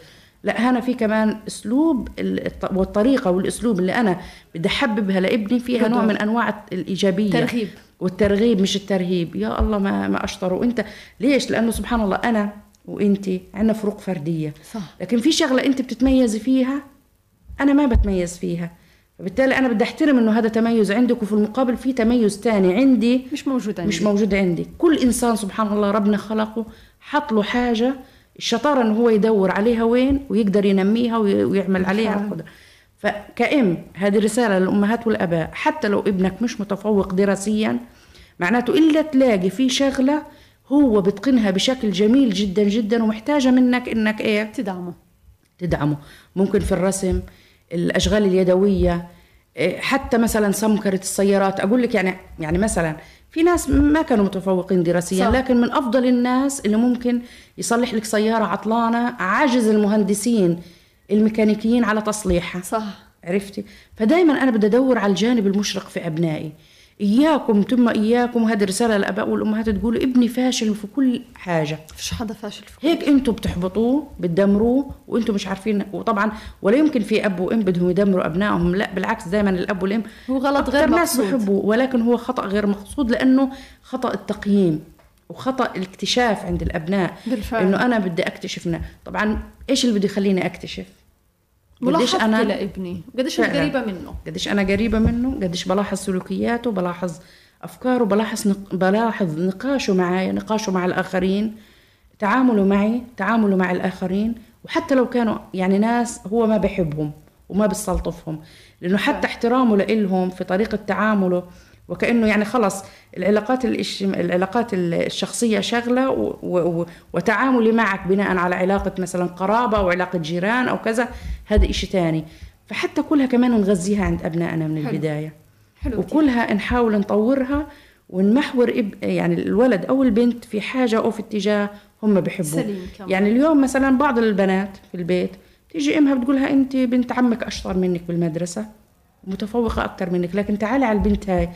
لا هنا في كمان أسلوب والطريقة والأسلوب اللي أنا بدي أحببها لابني فيها نوع من أنواع الإيجابية. ترغيب. والترغيب مش الترهيب. يا الله ما ما اشطر وانت ليش؟ لأنه سبحان الله أنا وأنت عندنا فروق فردية. صح. لكن في شغلة أنت بتتميزي فيها؟ أنا ما بتميز فيها. فبالتالي أنا بدي أحترم إنه هذا تميز عندك وفي المقابل في تميز ثاني عندي مش موجود عندي. مش موجود عندي. كل إنسان سبحان الله ربنا خلقه حط له حاجة الشطاره إنه هو يدور عليها وين ويقدر ينميها ويعمل عليها القدرة. فكأم هذه رسالة للأمهات والأباء. حتى لو ابنك مش متفوق دراسيا معناته إلا تلاقي في شغلة هو بتقنها بشكل جميل جدا جدا ومحتاجة منك إنك إيه؟ تدعمه. تدعمه. ممكن في الرسم الأشغال اليدوية إيه، حتى مثلا سمكرة السيارات. أقول لك يعني يعني مثلا في ناس ما كانوا متفوقين دراسيا صح. لكن من أفضل الناس اللي ممكن يصلح لك سيارة عطلانة عاجز المهندسين الميكانيكيين على تصليحها. صح. عرفتي؟ فدايما أنا بدي أدور على الجانب المشرق في أبنائي. إياكم ثم إياكم. وهذه رساله للاباء والامهات تقولوا ابني فاشل في كل حاجة. فيش حدا فاشل في هيك أنتم بتحبطوه بتدمروه وأنتم مش عارفين. وطبعا ولا يمكن في أب وأم بدهم يدمروا أبنائهم لا بالعكس دائما الأب والأم هو غلط غير ناس مقصود. بحبوا ولكن هو خطأ غير مقصود لأنه خطأ التقييم وخطأ الاكتشاف عند الأبناء. بالفعل. إنه أنا بدي أكتشف طبعا إيش اللي بده يخليني أكتشف؟ قديش أنا لابني. قديش أنا قريبه منه. قديش أنا قريبة منه قديش بلاحظ سلوكياته بلاحظ أفكاره بلاحظ نق... بلاحظ نقاشه معي نقاشه مع الآخرين تعامله معي تعامله مع الآخرين وحتى لو كانوا يعني ناس هو ما بحبهم وما بيستلطفهم. لأنه حتى احترامه لهم في طريقة تعامله وكأنه يعني خلص العلاقات العلاقات الشخصية شغلة. وتعاملي معك بناء على علاقة مثلا قرابة أو علاقة جيران أو كذا هذا إشي تاني فحتى كلها كمان نغذيها عند أبنائنا من حلو. البداية حلو وكلها نحاول نطورها ونمحور إب... يعني الولد أو البنت في حاجة أو في اتجاه هم بيحبوه سليم. يعني اليوم مثلا بعض البنات في البيت تيجي أمها بتقولها انت بنت عمك أشطر منك بالمدرسة متفوقة أكثر منك لكن تعالي على البنت هاي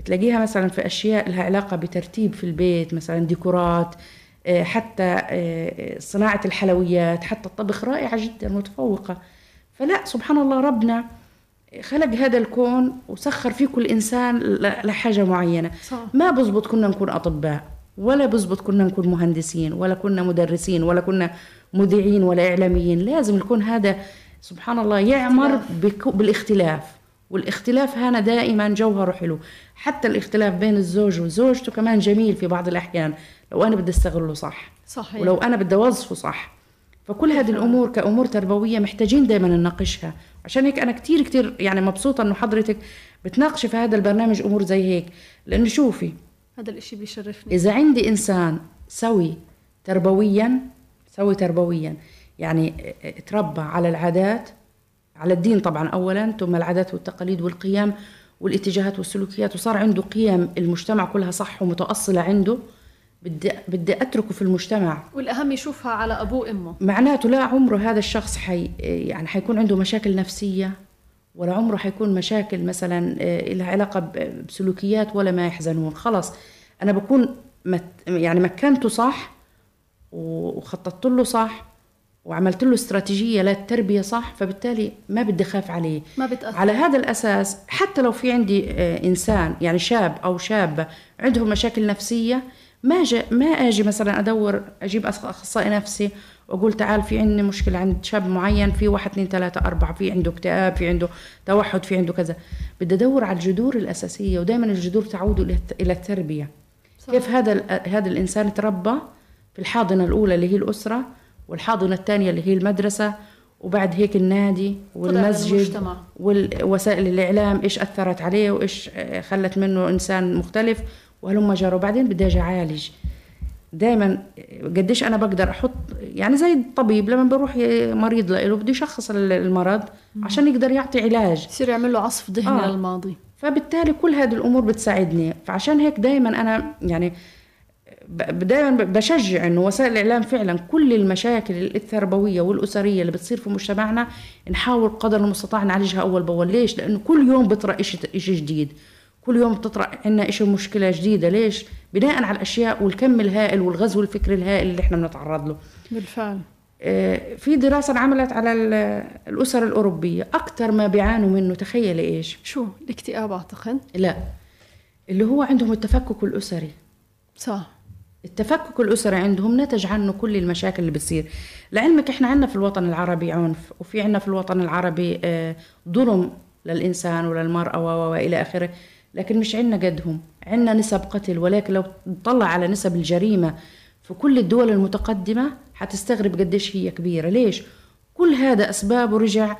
بتلاقيها مثلا في أشياء لها علاقة بترتيب في البيت مثلا ديكورات آه، حتى آه، صناعة الحلويات حتى الطبخ رائعة جدا متفوقه فلا سبحان الله ربنا خلق هذا الكون وسخر فيه كل إنسان لحاجة معينة. صح. ما بزبط كنا نكون أطباء ولا بزبط كنا نكون مهندسين ولا كنا مدرسين ولا كنا مذيعين ولا إعلاميين. لازم يكون هذا سبحان الله يعمر بالاختلاف. والاختلاف هنا دائما جوهره حلو. حتى الاختلاف بين الزوج وزوجته كمان جميل في بعض الأحيان. لو أنا بدي أستغله صح. صحيح. ولو أنا بدي أوظفه صح. فكل هذه الأمور كأمور تربوية محتاجين دائما نناقشها. عشان هيك أنا كتير كتير يعني مبسوطة أنه حضرتك بتناقشي في هذا البرنامج أمور زي هيك. لأنه شوفي هذا الإشي بيشرفني. إذا عندي إنسان سوي تربويا سوي تربويا يعني تربى على العادات على الدين طبعا اولا ثم العادات والتقاليد والقيم والاتجاهات والسلوكيات. وصار عنده قيم المجتمع كلها صح ومتأصلة عنده. بدي بدي أتركه في المجتمع. والأهم يشوفها على أبوه وأمه. معناته لا عمره هذا الشخص حي يعني حيكون عنده مشاكل نفسية ولا عمره حيكون مشاكل مثلا آه، لها علاقة بسلوكيات ولا ما يحزنون. خلص أنا بكون مت يعني مكنته صح وخططت له صح وعملت له استراتيجية للتربيه صح فبالتالي ما بدي أخاف عليه ما بتأثر. على هذا الأساس حتى لو في عندي آه، إنسان يعني شاب أو شابه عندهم مشاكل نفسية ما جا ما أجي مثلا أدور أجيب أخصائي نفسي وأقول تعال في عندي مشكلة عند شاب معين في واحد اثنين ثلاثة أربعة في عنده اكتئاب في عنده توحد في عنده كذا بدي أدور على الجذور الأساسية ودائما الجذور تعود إلى التربية صح. كيف هذا هذا الإنسان تربى في الحاضنة الأولى اللي هي الأسرة والحاضنة الثانية اللي هي المدرسة وبعد هيك النادي والمسجد ووسائل الإعلام إيش أثرت عليه وإيش خلت منه إنسان مختلف وهلم جرى وبعدين بدي أجي أعالج. دائما قديش أنا بقدر أحط يعني زي الطبيب لما بروح مريض له بده يشخص المرض عشان يقدر يعطي علاج. يصير يعمل له عصف ذهني آه. للماضي. فبالتالي كل هذه الأمور بتساعدني. فعشان هيك دائما أنا يعني دائما بشجع إنه وسائل الإعلام فعلا كل المشاكل التربوية والأسرية اللي بتصير في مجتمعنا نحاول قدر المستطاع نعالجها أول بأول. ليش؟ لأنه كل يوم بيطرا شيء شيء جديد. كل يوم بتطرأ عندنا شيء مشكلة جديدة. ليش؟ بناء على الأشياء والكم الهائل والغزو الفكري الهائل اللي إحنا بنتعرض له. بالفعل. آه، في دراسة انعملت على الأسر الأوروبية أكثر ما بيعانوا منه. تخيلي إيش؟ شو؟ الاكتئاب أعتقد؟ لا. اللي هو عندهم التفكك الأسري. صح. التفكك الأسري عندهم نتج عنه كل المشاكل اللي بتصير. لعلمك إحنا عندنا في الوطن العربي عنف وفي عندنا في الوطن العربي آه، ظلم للإنسان وللمرأة وإلى آخره. لكن مش عندنا قدهم. عندنا نسب قتل ولكن لو نطلع على نسب الجريمة في كل الدول المتقدمة حتستغرب قديش هي كبيرة. ليش؟ كل هذا أسبابه رجع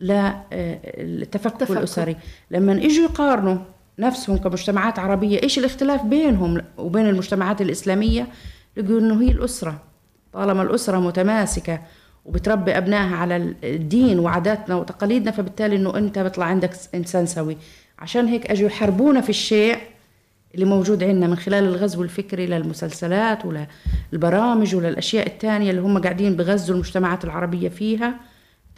للتفكك آه، الأسري. لما اجوا يقارنوا نفسهم كمجتمعات عربية إيش الاختلاف بينهم وبين المجتمعات الإسلامية؟ لقوا إنه هي الأسرة. طالما الأسرة متماسكة وبتربي أبنائها على الدين وعاداتنا وتقاليدنا فبالتالي إنه أنت بيطلع عندك إنسان سوي. عشان هيك أجوا يحاربونا في الشيء اللي موجود عندنا من خلال الغزو الفكري للمسلسلات وللبرامج وللأشياء الثانية اللي هم قاعدين بغزوا المجتمعات العربية فيها.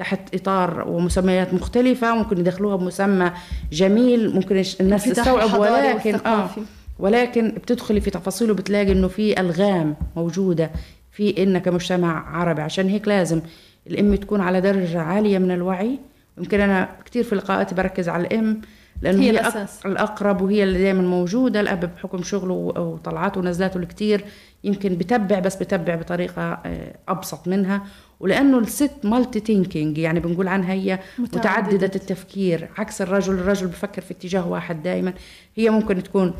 تحت إطار ومسميات مختلفة ممكن يدخلوها بمسمى جميل ممكن الناس تستوعب ولكن آه ولكن بتدخلي في تفاصيله بتلاقي إنه في ألغام موجودة في إن كمجتمع عربي. عشان هيك لازم الأم تكون على درجة عالية من الوعي. يمكن أنا كثير في لقاءاتي بركز على الأم لأنه هي, هي الأساس. الأقرب وهي اللي دائما موجودة. الأب بحكم شغله وطلعاته ونزلاته الكثير يمكن بتبع بس بتبع بطريقة آه، أبسط منها. ولأنه الست مالتي ثينكينج يعني بنقول عنها هي متعددة, متعددة التفكير عكس الرجل الرجل بفكر في اتجاه واحد دائما هي ممكن تكون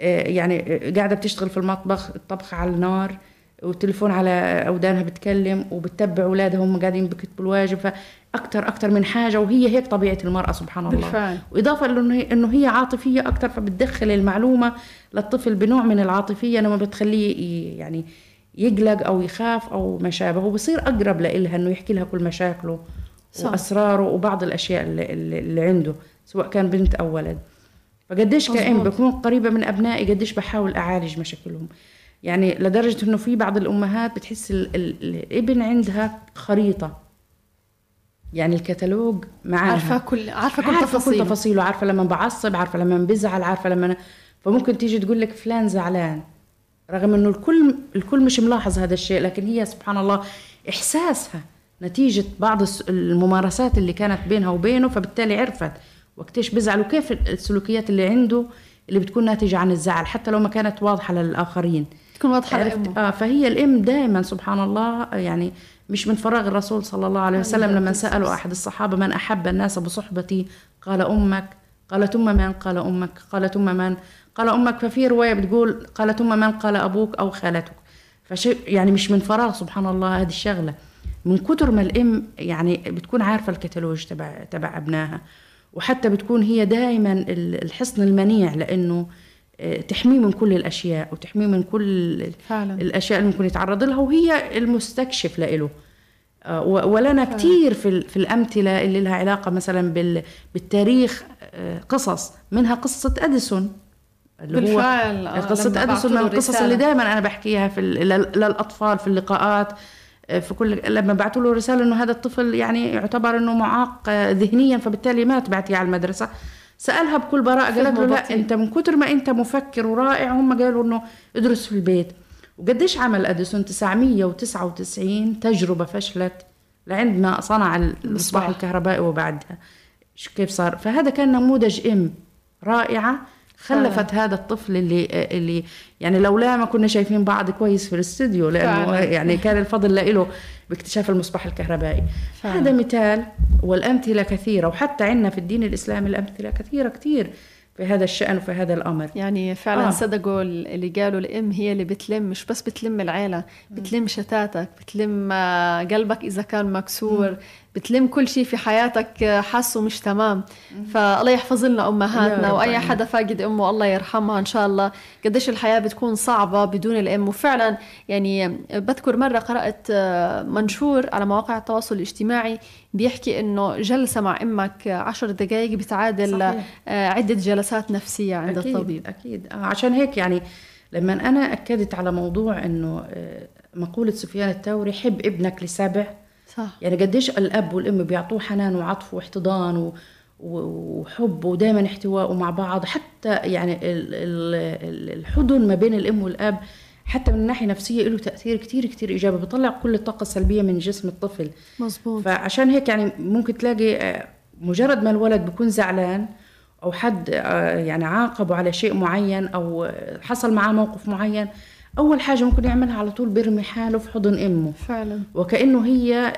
آه، يعني آه، قاعدة بتشتغل في المطبخ الطبخ على النار والتليفون على أودانها بتكلم وبتتبع أولادها هم قاعدين بكتبوا الواجب. فاكثر أكثر من حاجة وهي هيك طبيعة المرأة سبحان الله. بالفعل. وإضافة لأنه إنه هي عاطفية أكثر فبتدخل المعلومة للطفل بنوع من العاطفية لما بتخليه يعني يقلق أو يخاف أو ما شابه وبصير أقرب لإلها إنه يحكي لها كل مشاكله صح. وأسراره وبعض الأشياء اللي, اللي عنده سواء كان بنت أو ولد. فقديش كأم بكون قريبة من أبنائي قديش بحاول أعالج مشاكلهم. يعني لدرجة إنه في بعض الأمهات بتحس ال ال الإبن عندها خريطة. يعني الكتالوج معاها عارفة كل عارفة كل عارفة تفاصيله. كل تفاصيله. عارفة لما بعصب عارفة لما بزعل عارفة لما فممكن تيجي تقول لك فلان زعلان. رغم إنه الكل الكل مش ملاحظ هذا الشيء لكن هي سبحان الله إحساسها نتيجة بعض الممارسات اللي كانت بينها وبينه فبالتالي عرفت وقتيش بزعل وكيف السلوكيات اللي عنده اللي بتكون ناتجة عن الزعل حتى لو ما كانت واضحة للآخرين. تكون واضحة عرفت؟ آه فهي الأم دائما سبحان الله يعني مش من فراغ الرسول صلى الله عليه وسلم لما سألوا أحد الصحابة من أحب الناس بصحبتي؟ قال أمك. قال ثم من؟ قال أمك قال ثم من؟ قال أمك ففي رواية بتقول قال ثم من؟ قال أبوك أو خالتك. فشيء يعني مش من فراغ سبحان الله هذه الشغلة. من كتر ما الأم يعني بتكون عارفة الكتالوج تبع تبع أبنائها. وحتى بتكون هي دائما الحصن المنيع لأنه آه، تحميه من كل الأشياء وتحميه من كل فعلا. الأشياء اللي ممكن يتعرض لها وهي المستكشف لإله. آه، ولنا كثير في في الأمثلة اللي لها علاقة مثلا بالتاريخ آه، قصص. منها قصة أديسون. اللي بالفعل هو قصه أديسون من القصص اللي دائما أنا بحكيها في للأطفال في اللقاءات في كل لما بعثوا له رسالة إنه هذا الطفل يعني يعتبر إنه معاق ذهنيا فبالتالي ما تبعتيه على المدرسة. سألها بكل براءة قالت له لا أنت من كثر ما أنت مفكر ورائع هم قالوا إنه ادرس في البيت. وقديش عمل أديسون؟ 999 تجربة فشلت لعند ما صنع المصباح الكهربائي وبعدها. كيف صار؟ فهذا كان نموذج إم رائعة. خلفت هذا الطفل اللي اللي يعني لولا ما كنا شايفين بعض كويس في الاستوديو لأنه فعلا. يعني كان الفضل له باكتشاف المصباح الكهربائي فعلا. هذا مثال والأمثلة كثيرة وحتى عندنا في الدين الإسلامي الأمثلة كثيرة كثير في هذا الشأن وفي هذا الأمر يعني فعلا آه. صدقوا اللي قالوا الأم هي اللي بتلم مش بس بتلم العيلة بتلم شتاتك بتلم آه، قلبك إذا كان مكسور بتلم كل شيء في حياتك حاسه مش تمام. فالله يحفظ لنا أمهاتنا وأي حدا فاقد أمه الله يرحمها إن شاء الله. قديش الحياة بتكون صعبة بدون الأم. وفعلا يعني بذكر مرة قرأت آه، منشور على مواقع التواصل الاجتماعي بيحكي إنه جلسة مع أمك عشر دقائق بتعادل صحيح. آه، عدة جلسات نفسية عند أكيد الطبيب. أكيد. آه، عشان هيك يعني لما أنا أكدت على موضوع إنه مقولة سفيان الثوري حب ابنك لسبع. صح. يعني قديش الأب والأم بيعطوه حنان وعطف واحتضان و وحب ودائما احتواء مع بعض. حتى يعني الحضن ما بين الأم والأب حتى من ناحية نفسية له تأثير كتير كتير إيجابي بيطلع كل الطاقة السلبية من جسم الطفل. مزبوط فعشان هيك يعني ممكن تلاقي آه، مجرد ما الولد بيكون زعلان أو حد آه، يعني عاقبه على شيء معين أو حصل معاه موقف معين أول حاجة ممكن يعملها على طول بيرمي حاله في حضن أمه. فعلا. وكأنه هي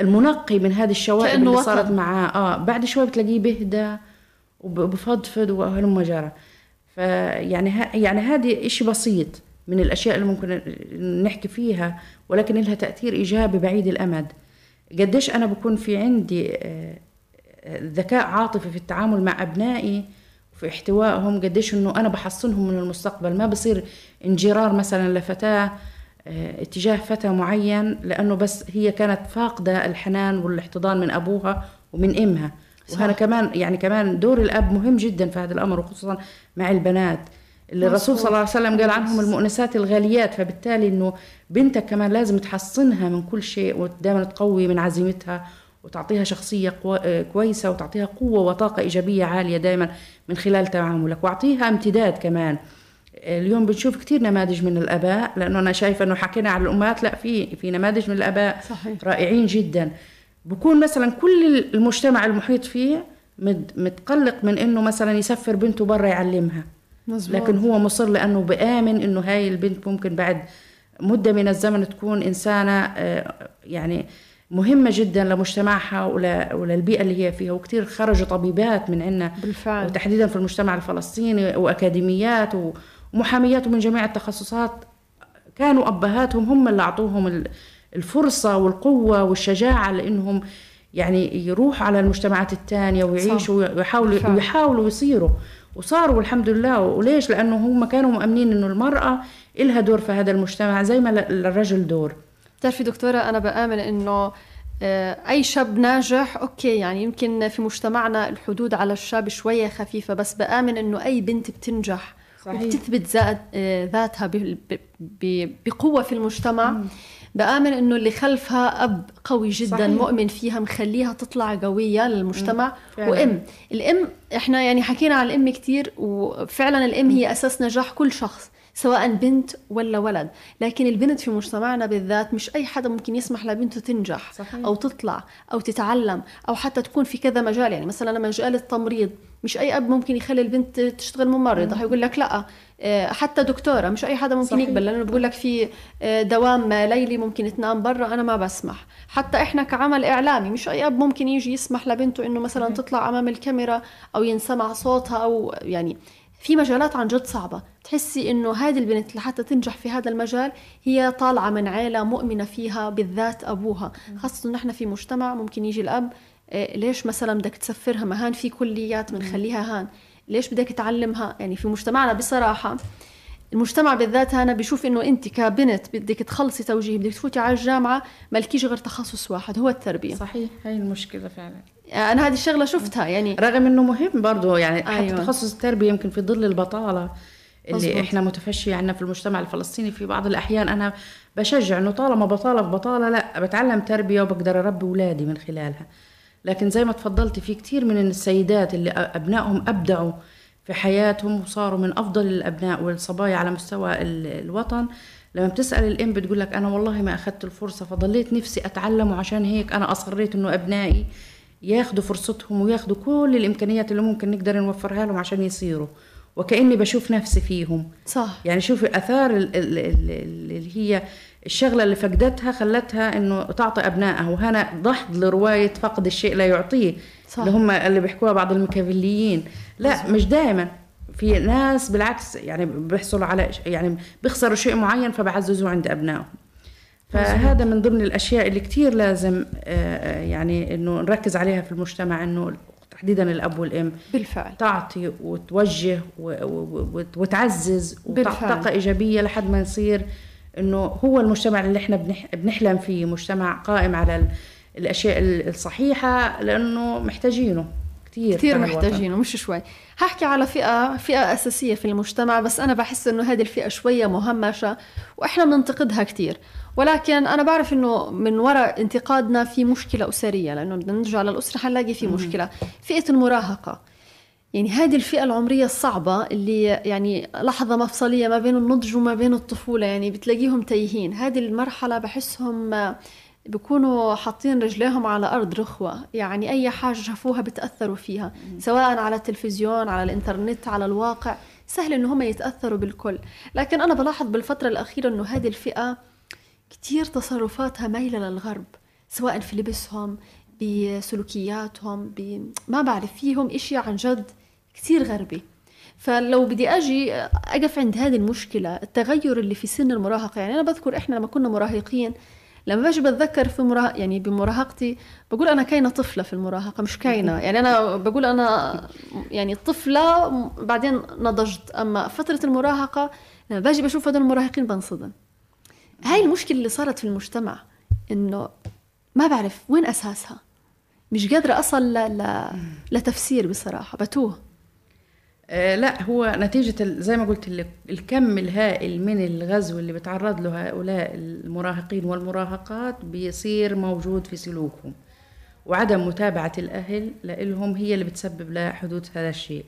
المنقي من هذه الشوائب اللي صارت معاه. آه بعد شوي بتلاقيه بهدى وبفضفض وهلم جرى فيعني يعني هذه شيء بسيط من الأشياء اللي ممكن نحكي فيها ولكن لها تأثير إيجابي بعيد الأمد. قديش أنا بكون في عندي آه، ذكاء عاطفي في التعامل مع أبنائي في احتوائهم قديش إنه أنا بحصنهم من المستقبل. ما بصير انجرار مثلا لفتاة آه اتجاه فتى معين لأنه بس هي كانت فاقدة الحنان والاحتضان من أبوها ومن إمها. وهذا كمان يعني كمان دور الأب مهم جدا في هذا الأمر وخصوصا مع البنات. اللي الرسول صلى الله عليه وسلم قال عنهم المؤنسات الغاليات فبالتالي إنه بنتك كمان لازم تحصنها من كل شيء ودائما تقوي من عزيمتها. وتعطيها شخصية كويسة وتعطيها قوة وطاقة إيجابية عالية دائما من خلال تعاملك واعطيها امتداد كمان اليوم بنشوف كثير نماذج من الآباء لأنه أنا شايفة أنه حكينا على الأمهات لا في في نماذج من الآباء صحيح. رائعين جدا بكون مثلا كل المجتمع المحيط فيه متقلق من إنه مثلا يسفر بنته برا يعلمها مزبوط. لكن هو مصر لأنه بآمن إنه هاي البنت ممكن بعد مدة من الزمن تكون إنسانة آه، يعني مهمة جدا لمجتمعها وللبيئة اللي هي فيها وكثير خرجوا طبيبات من عندنا بالفعل. وتحديدا في المجتمع الفلسطيني وأكاديميات ومحاميات من جميع التخصصات كانوا أبهاتهم هم اللي أعطوهم الفرصة والقوة والشجاعة لإنهم يعني يروحوا على المجتمعات الثانية ويعيشوا ويحاولوا ويحاولوا يصيروا. وصاروا الحمد لله. وليش؟ لأنه هم كانوا مؤمنين إنه المرأة إلها دور في هذا المجتمع زي ما للرجل دور. بتعرفي دكتورة أنا بآمن إنه آه، أي شاب ناجح أوكي يعني يمكن في مجتمعنا الحدود على الشاب شوية خفيفة بس بآمن إنه أي بنت بتنجح صحيح. وبتثبت آه، ذاتها بقوة في المجتمع مم. بآمن إنه اللي خلفها أب قوي جدا صحيح. مؤمن فيها مخليها تطلع قوية للمجتمع مم. وأم الأم إحنا يعني حكينا عن الأم كتير وفعلا الأم هي أساس نجاح كل شخص سواء بنت ولا ولد. لكن البنت في مجتمعنا بالذات مش أي حدا ممكن يسمح لبنته تنجح صحيح. أو تطلع أو تتعلم أو حتى تكون في كذا مجال. يعني مثلا مجال التمريض مش أي أب ممكن يخلي البنت تشتغل ممرض. رح يقول لك لا آه، حتى دكتورة مش أي حدا ممكن صحيح. يقبل. لأنه بقول لك في آه، دوام ليلي ممكن تنام برا أنا ما بسمح. حتى إحنا كعمل إعلامي مش أي أب ممكن يجي يسمح لبنته إنه مثلا تطلع أمام الكاميرا أو ينسمع صوتها أو يعني في مجالات عن جد صعبة. تحسي إنه هذه البنت لحتى تنجح في هذا المجال هي طالعة من عيلة مؤمنة فيها بالذات أبوها. خاصة إحنا في مجتمع ممكن يجي الأب آه، ليش مثلا بدك تسفرها؟ ما هان في كليات بنخليها هان. ليش بدك تعلمها؟ يعني في مجتمعنا بصراحة المجتمع بالذات أنا بشوف إنه أنت كبنت بدك تخلصي توجيه بدك تفوتي على الجامعة مالكيش غير تخصص واحد هو التربية صحيح هاي المشكلة فعلا أنا هذه الشغلة شفتها يعني رغم إنه مهم برضه يعني أيوة. حتى تخصص التربية يمكن في ظل البطالة اللي مزبوط. إحنا متفشية عندنا في المجتمع الفلسطيني في بعض الأحيان أنا بشجع إنه طالما بطالة في بطالة لا بتعلم تربية وبقدر أربي أولادي من خلالها لكن زي ما تفضلتي في كثير من السيدات اللي أبنائهم أبدعوا في حياتهم وصاروا من أفضل الأبناء والصبايا على مستوى الوطن. لما بتسأل الأم بتقول لك أنا والله ما أخذت الفرصة فضليت نفسي اتعلم وعشان هيك أنا أصريت إنه أبنائي ياخذوا فرصتهم وياخذوا كل الإمكانيات اللي ممكن نقدر نوفرها لهم عشان يصيروا. وكأني بشوف نفسي فيهم. صح. يعني شوفي آثار اللي هي الشغلة اللي فقدتها خلتها إنه تعطي أبنائها وهنا ضحض لرواية فقد الشيء لا يعطيه صح. اللي هم اللي بيحكوها بعض المكافليين لا مزبوط. مش دائما في ناس بالعكس يعني بيحصلوا على يعني بيخسروا شيء معين فبعززوه عند أبنائهم. فهذا من ضمن الأشياء اللي كثير لازم آه، يعني إنه نركز عليها في المجتمع إنه تحديدا الأب والأم بالفعل. تعطي وتوجه وتعزز وتعطي طاقة إيجابية لحد ما نصير إنه هو المجتمع اللي إحنا بنحلم فيه مجتمع قائم على الأشياء الصحيحة لأنه محتاجينه كثير كثير محتاجينه مش شوي. هحكي على فئة فئة أساسية في المجتمع بس أنا بحس إنه هذه الفئة شوية مهمشة وإحنا بننتقدها كثير ولكن أنا بعرف إنه من وراء انتقادنا في مشكلة أسرية لأنه بدنا نرجع للأسرة حنلاقي في مشكلة. فئة المراهقة. يعني هذه الفئة العمرية الصعبة اللي يعني لحظة مفصلية ما بين النضج وما بين الطفولة يعني بتلاقيهم تايهين. هذه المرحلة بحسهم بيكونوا حاطين رجليهم على أرض رخوة يعني أي حاجة شافوها بتأثروا فيها سواء على التلفزيون على الإنترنت على الواقع. سهل إن هم يتأثروا بالكل. لكن أنا بلاحظ بالفترة الأخيرة إنه هذه الفئة كتير تصرفاتها مايلة للغرب سواء في لبسهم بسلوكياتهم ب... ما بعرف فيهم إشي عن جد كثير غربي. فلو بدي أجي أقف عند هذه المشكلة التغير اللي في سن المراهقة يعني أنا بذكر إحنا لما كنا مراهقين لما باجي بتذكر في مراهق يعني بمراهقتي بقول أنا كاينة طفلة في المراهقة مش كاينة. [LAUGHS] يعني أنا بقول أنا يعني طفلة بعدين نضجت. أما فترة المراهقة لما باجي بشوف هذول المراهقين بنصدم. هاي المشكلة اللي صارت في المجتمع إنه ما بعرف وين أساسها. مش قادرة أصل ل... ل... لتفسير بصراحة. بتوه. آه لا هو نتيجة زي ما قلت لك الكم الهائل من الغزو اللي بتعرض له هؤلاء المراهقين والمراهقات بيصير موجود في سلوكهم. وعدم متابعة الأهل لهم هي اللي بتسبب لحدوث هذا الشيء.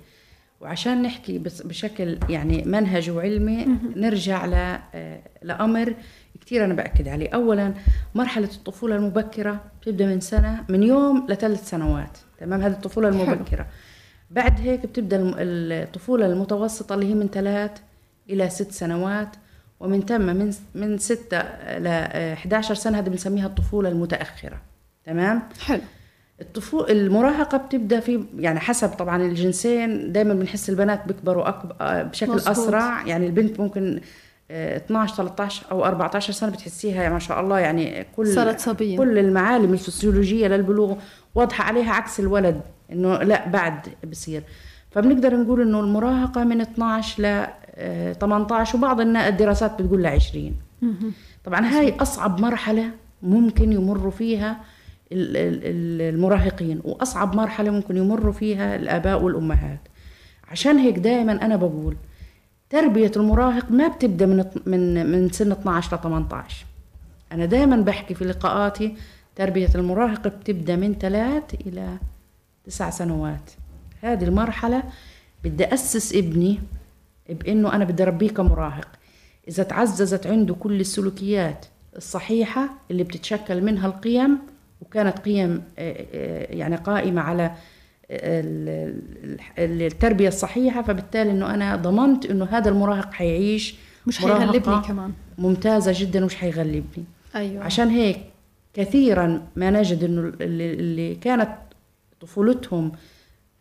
وعشان نحكي بشكل يعني منهج وعلمي نرجع آه، لأمر كثير أنا بأكد عليه. أولا مرحلة الطفولة المبكرة بتبدأ من سنة من يوم لثلاث سنوات. تمام؟ هذه الطفولة المبكرة. حلو. بعد هيك بتبدأ الطفولة المتوسطة اللي هي من ثلاث إلى ست سنوات ومن ثم من من ستة ل 11 سنة هذه بنسميها الطفولة المتأخرة تمام؟ حلو. الطفولة المراهقة بتبدأ في يعني حسب طبعا الجنسين دايما بنحس البنات بيكبروا أكبر بشكل مصبوط. أسرع يعني البنت ممكن 12 13 أو 14 سنة بتحسيها ما شاء الله يعني كل صارت صبية. كل المعالم الفسيولوجية للبلوغ واضحة عليها عكس الولد إنه لا بعد بصير. فبنقدر نقول إنه المراهقة من 12 ل 18 آه، وبعض الدراسات بتقول ل 20 طبعا هاي أصعب مرحلة ممكن يمروا فيها المراهقين وأصعب مرحلة ممكن يمروا فيها الآباء والأمهات. عشان هيك دائما أنا بقول تربية المراهق ما بتبدأ من من من سن 12 ل 18 أنا دائما بحكي في لقاءاتي تربية المراهق بتبدأ من ثلاث إلى تسع سنوات. هذه المرحلة بدي أسس ابني بإنه أنا بدي أربيه كمراهق. إذا تعززت عنده كل السلوكيات الصحيحة اللي بتتشكل منها القيم وكانت قيم آه، آه، يعني قائمة على التربية الصحيحة فبالتالي إنه أنا ضمنت إنه هذا المراهق حيعيش مش حيغلبني كمان. ممتازة جدا ومش حيغلبني. أيوه. عشان هيك كثيرا ما نجد إنه اللي كانت طفولتهم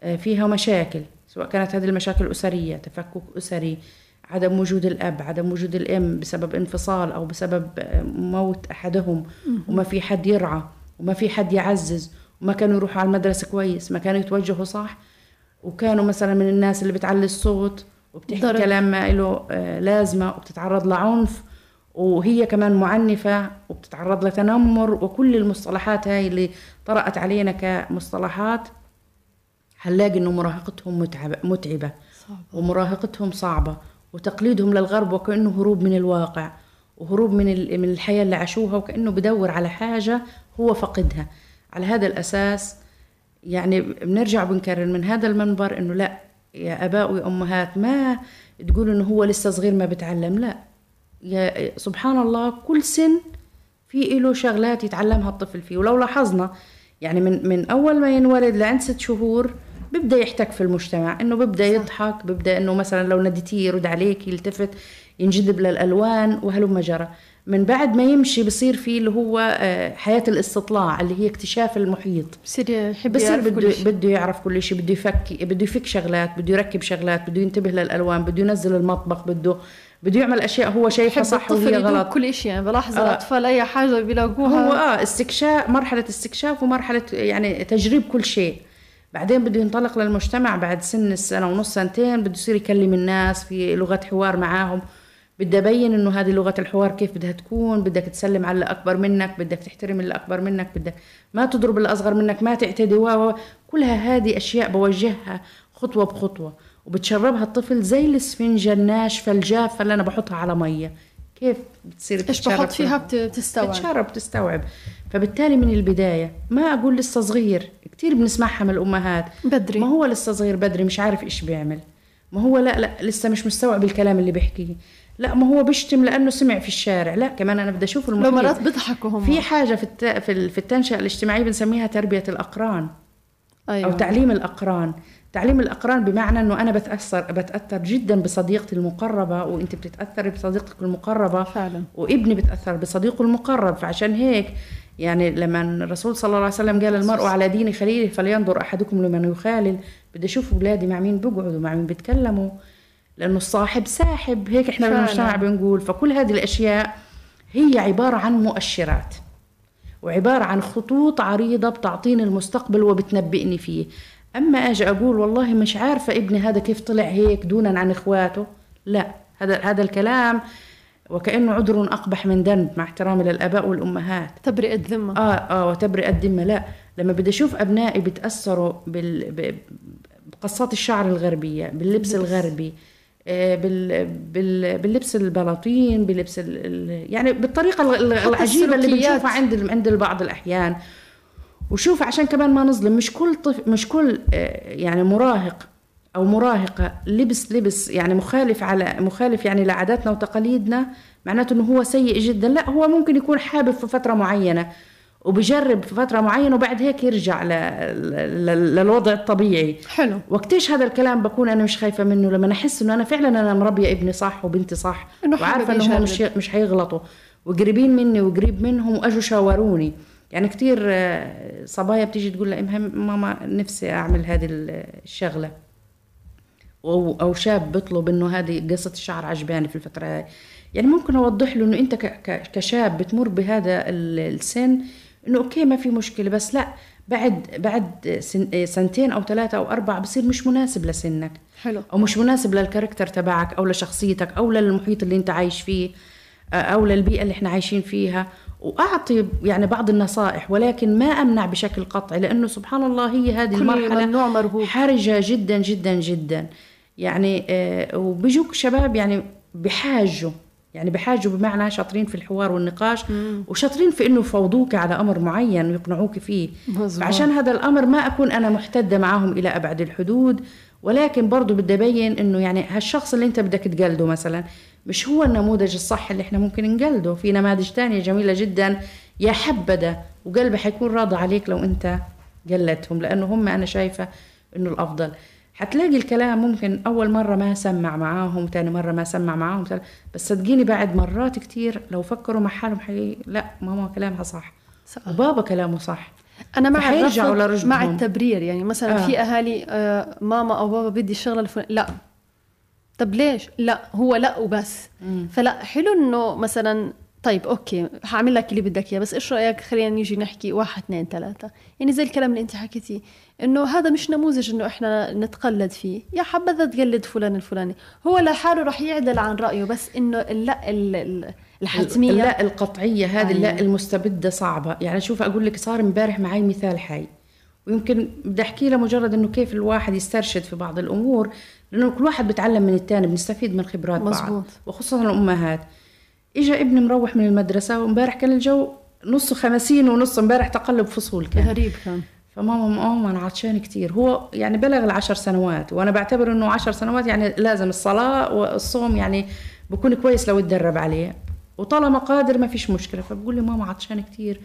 آه، فيها مشاكل سواء كانت هذه المشاكل الأسرية تفكك أسري عدم وجود الأب عدم وجود الأم بسبب انفصال أو بسبب آه، موت أحدهم. وما في حد يرعى وما في حد يعزز وما كانوا يروحوا على المدرسة كويس ما كانوا يتوجهوا صح. وكانوا مثلا من الناس اللي بتعلي الصوت وبتحكي ضرب. كلام ما له آه، لازمة وبتتعرض لعنف. وهي كمان معنفة وبتتعرض لتنمر وكل المصطلحات هاي اللي طرأت علينا كمصطلحات هنلاقي إنه مراهقتهم متعبة, متعبة صعبة. ومراهقتهم صعبة وتقليدهم للغرب وكأنه هروب من الواقع وهروب من من الحياة اللي عاشوها وكأنه بدور على حاجة هو فقدها على هذا الأساس يعني بنرجع بنكرر من هذا المنبر إنه لا يا آباء وأمهات ما تقولوا إنه هو لسه صغير ما بتعلم لا يا سبحان الله كل سن في له شغلات يتعلمها الطفل فيه. ولو لاحظنا يعني من من أول ما ينولد لعند ست شهور بيبدأ يحتك في المجتمع إنه بيبدأ يضحك بيبدأ إنه مثلا لو نديتيه يرد عليك يلتفت ينجذب للألوان وهلم جرى من بعد ما يمشي بصير في اللي هو آه، حياة الاستطلاع اللي هي اكتشاف المحيط. بصير يحب بصير بده بده يعرف كل شيء بده يفك بده يفك شغلات بده يركب شغلات بده ينتبه للألوان بده ينزل المطبخ بده بده يعمل أشياء هو شايفها صح وهي غلط. كل شيء يعني بلاحظ آه. الاطفال أي حاجة بيلاقوها. هو آه استكشاف مرحلة استكشاف ومرحلة يعني تجريب كل شيء. بعدين بده ينطلق للمجتمع بعد سن السنة ونص سنتين بده يصير يكلم الناس في لغه حوار معاهم. بدي أبين إنه هذه لغة الحوار كيف بدها تكون بدك تسلم على الاكبر منك بدك تحترم اللي أكبر منك بدك ما تضرب الاصغر منك ما تعتدي و. كلها هذه أشياء بوجهها خطوة بخطوة. وبتشربها الطفل زي الاسفنجة الناشفه الجافه اللي أنا بحطها على مية. كيف بتصير إيش بحط فيها؟ بتستوعب. بتشرب بتستوعب. فبالتالي من البداية ما أقول لسه صغير كثير بنسمعها من الأمهات. بدري. ما هو لسه صغير بدري مش عارف إيش بيعمل. ما هو لا لا لسه مش مستوعب الكلام اللي بيحكيه لا ما هو بيشتم لأنه سمع في الشارع. لا كمان أنا بدي أشوف المحيط لو مرات بيضحكوا هم. في حاجة في الت... في, في التنشئة الاجتماعية بنسميها تربية الأقران. أيوة. أو تعليم الأقران. تعليم الأقران بمعنى إنه أنا بتاثر بتأثر جدا بصديقتي المقربة وأنت بتتأثري بصديقتك المقربة فعلا. وابني بتأثر بصديقه المقرب. فعشان هيك يعني لما الرسول صلى الله عليه وسلم قال المرء على دين خليله فلينظر أحدكم لمن يخالل. بدي أشوف أولادي مع مين بيقعدوا مع مين بيتكلموا. لأنه الصاحب ساحب. هيك إحنا فعلا. بالمجتمع بنقول. فكل هذه الأشياء هي عبارة عن مؤشرات وعبارة عن خطوط عريضة بتعطيني المستقبل وبتنبئني فيه. أما أجي أقول والله مش عارفة ابني هذا كيف طلع هيك دونا عن إخواته. لا هذا هذا الكلام وكأنه عذر أقبح من ذنب مع احترامي للآباء والأمهات. تبرئه ذمه آه آه وتبرئه ذمه لا لما بدي أشوف أبنائي بيتأثروا بال... قصات الشعر الغربية باللبس الغربي آه، بال بال باللبس البلاطين بلبس ال يعني بالطريقة العجيبة اللي بنشوفها عند عند بعض الأحيان. وشوف عشان كمان ما نظلم مش كل طف مش كل آه، يعني مراهق أو مراهقة لبس لبس يعني مخالف على مخالف يعني لعاداتنا وتقاليدنا معناته إنه هو سيء جدا. لا هو ممكن يكون حابب في فترة معينة وبجرب في فترة معينة وبعد هيك يرجع للوضع الطبيعي. حلو. وقتيش هذا الكلام بكون أنا مش خايفة منه؟ لما احس إنه أنا فعلا أنا مربية ابني صح وبنتي صح وعارفة إنه مش مش حيغلطوا وقريبين مني وقريب منهم وأجوا شاوروني. يعني كثير آه، صبايا بتيجي تقول لها ماما نفسي أعمل هذه الشغلة. أو شاب بيطلب إنه هذه قصة الشعر عجباني في الفترة هاي. يعني ممكن أوضح له إنه أنت كشاب بتمر بهذا السن إنه أوكي ما في مشكلة بس لا بعد بعد سن سنتين أو ثلاثة أو اربعه بصير مش مناسب لسنك. حلو. أو مش مناسب للكاركتر تبعك أو لشخصيتك أو للمحيط اللي أنت عايش فيه أو للبيئة اللي إحنا عايشين فيها. وأعطي يعني بعض النصائح ولكن ما أمنع بشكل قطعي لأنه سبحان الله هي هذه المرحلة مرهوب حرجة جدا جدا جدا يعني آه وبيجوك شباب يعني بحاجوا يعني بحاجوا بمعنى شاطرين في الحوار والنقاش مم. وشاطرين في إنه يفوضوك على أمر معين ويقنعوك فيه مزبوط. فعشان هذا الأمر ما أكون أنا محتدة معاهم إلى أبعد الحدود ولكن برضه بدي أبين إنه يعني هالشخص اللي أنت بدك تقلده مثلا مش هو النموذج الصح اللي إحنا ممكن نقلده. في نماذج تانية جميلة جدا. يا حبذا وقلبي حيكون راضي عليك لو أنت قلدتهم لأنه هم أنا شايفة إنه الأفضل. حتلاقي الكلام ممكن أول مرة ما سمع معاهم تاني مرة ما سمع معاهم بس صدقيني بعد مرات كتير لو فكروا مع حالهم حي... لا ماما كلامها صح, صح. وبابا كلامه صح. أنا مع الرفض مع التبرير يعني مثلا آه. في أهالي آه ماما أو بابا بدي الشغله الفلانيه لا. طب ليش؟ لا هو لا وبس. مم. فلا حلو إنه مثلا طيب أوكي هعمل لك اللي بدك إياه بس إيش رأيك؟ خلينا نيجي نحكي واحد اثنين ثلاثة. يعني زي الكلام اللي أنت حكيتيه إنه هذا مش نموذج إنه إحنا نتقلد فيه. يا حبذا تقلد فلان الفلاني. هو لحاله راح يعدل عن رأيه بس إنه اللا الحتمية. اللا القطعية هذه اللا أيوة. المستبدة صعبة. يعني شوف أقول لك صار امبارح معي مثال حي. ويمكن بدي أحكي لمجرد إنه كيف الواحد يسترشد في بعض الأمور. لأنه كل واحد بتعلم من الثاني بنستفيد من خبرات مزبوط. بعض وخصوصا الأمهات. اجى ابني مروح من المدرسة وامبارح كان الجو نص خمسين ونص امبارح تقلب فصول كان. غريب كان. فماما ماما أنا عطشان كثير هو يعني بلغ العشر سنوات وأنا بعتبر إنه عشر سنوات يعني لازم الصلاة والصوم يعني بكون كويس لو اتدرب عليه. وطالما قادر ما فيش مشكلة. فبقول لي ماما عطشان كثير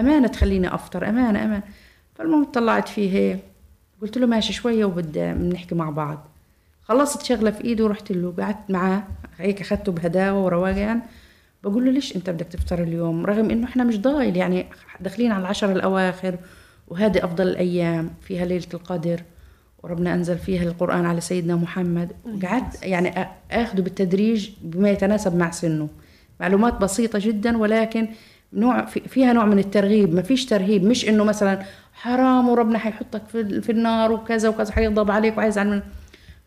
أمانة تخليني أفطر. أمانة أمانة. فالمهم طلعت فيه. هيك قلت له ماشي شوية وبدي نحكي مع بعض. خلصت شغلة في ايده ورحت له. قعدت معاه هيك اخذته بهداوة وروقان بقول له ليش أنت بدك تفطر اليوم؟ رغم إنه إحنا مش ضايل يعني داخلين على العشر الأواخر وهذه أفضل الأيام فيها ليلة القدر وربنا أنزل فيها القرآن على سيدنا محمد. قعدت يعني اخذه بالتدريج بما يتناسب مع سنه. معلومات بسيطة جدا ولكن نوع فيها نوع من الترغيب. ما فيش ترهيب. مش إنه مثلا حرام وربنا حيحطك في, النار وكذا وكذا حيغضب عليك وعايز عن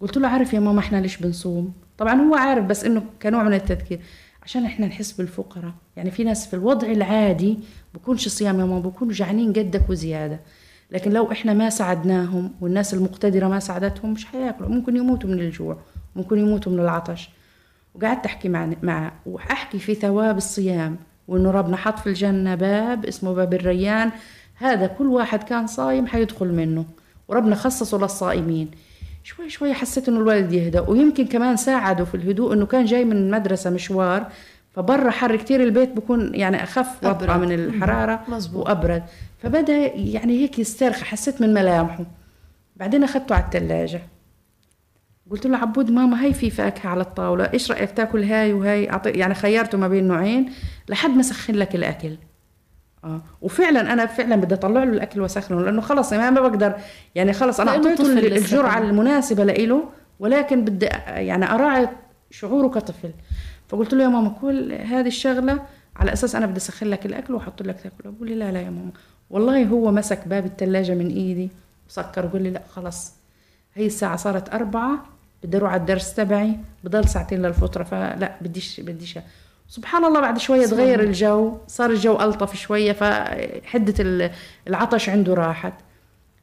قلت له عارف يا ماما إحنا ليش بنصوم؟ طبعا هو عارف بس إنه كنوع من التذكير. عشان إحنا نحس بالفقراء. يعني في ناس في الوضع العادي بكونش صيام يا ماما بكونوا جعانين قدك وزيادة. لكن لو إحنا ما ساعدناهم والناس المقتدرة ما ساعدتهم مش حياكلوا. ممكن يموتوا من الجوع ممكن يموتوا من العطش. وقعدت أحكي مع معه وأحكي في ثواب الصيام وإنه ربنا حط في الجنة باب اسمه باب الريان. هذا كل واحد كان صايم حيدخل منه. وربنا خصصه للصائمين. شوي شوي حسيت إنه الولد يهدى ويمكن كمان ساعده في الهدوء إنه كان جاي من المدرسة مشوار فبرا حر كتير البيت بكون يعني أخف وطأة من الحرارة مزبوط. وأبرد. فبدأ يعني هيك يسترخي حسيت من ملامحه. بعدين أخذته على الثلاجه قلت له عبود ماما هاي في فاكهة على الطاولة. إيش رأيك تاكل هاي وهاي؟ يعني خيرته ما بين نوعين. لحد ما سخن لك الأكل. آه. وفعلا أنا فعلا بدي أطلع له الأكل وأسخنه لأنه خلص يعني ما بقدر. يعني خلص أنا أعطيته الجرعة المناسبة له ولكن بدي يعني أراعي شعوره كطفل. فقلت له يا ماما كل هذه الشغلة على أساس أنا بدي أسخن لك الأكل وأحط لك تاكله بقول لي لا لا يا ماما. والله هو مسك باب الثلاجه من إيدي وسكر وقال لي لا خلص. هي الساعة صارت أربعة بدي أروح على الدرس تبعي بضل ساعتين للفطرة فلا بديش بديش. سبحان الله بعد شوية تغير الجو صار الجو ألطف شوية فحدة العطش عنده راحت.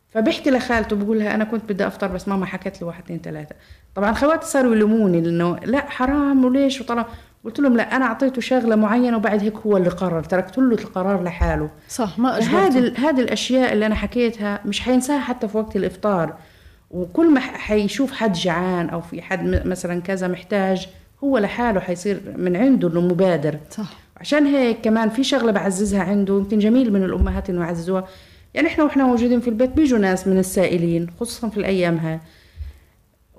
فبحكي لخالته بقول لها أنا كنت بدي أفطر بس ماما حكت لي واحد اثنين ثلاثة طبعا خواتي صاروا يلوموني لأنه لا حرام وليش وطلع. قلت لهم لا أنا أعطيته شغلة معينة وبعد هيك هو اللي قرر. تركت له القرار لحاله. صح ما هذه هذه الأشياء اللي أنا حكيتها مش حينساها حتى في وقت الإفطار. وكل ما حيشوف حد جعان أو في حد مثلا كذا محتاج هو لحاله حيصير من عنده إنه مبادر. صح. عشان هيك كمان في شغلة بعززها عنده يمكن جميل من الأمهات إنه يعززوها. يعني إحنا وإحنا موجودين في البيت بيجوا ناس من السائلين خصوصا في الأيام هاي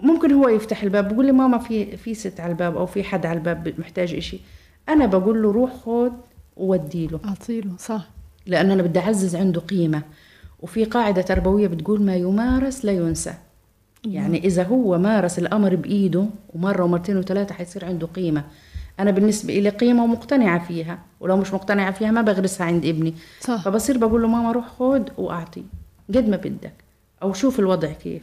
ممكن هو يفتح الباب بقول لي ماما في في ست على الباب أو في حد على الباب محتاج إشي. أنا بقول له روح خذ وودي له. اعطيله صح. لأن أنا بدي أعزز عنده قيمة. وفي قاعدة تربوية بتقول ما يمارس لا ينسى. يعني إذا هو مارس الأمر بإيده ومرة ومرتين وثلاثة حيصير عنده قيمة. أنا بالنسبة لي قيمة ومقتنعة فيها ولو مش مقتنعة فيها ما بغرسها عند ابني. صح. فبصير بقول له ماما روح خذ وأعطي قد ما بدك. أو شوف الوضع كيف.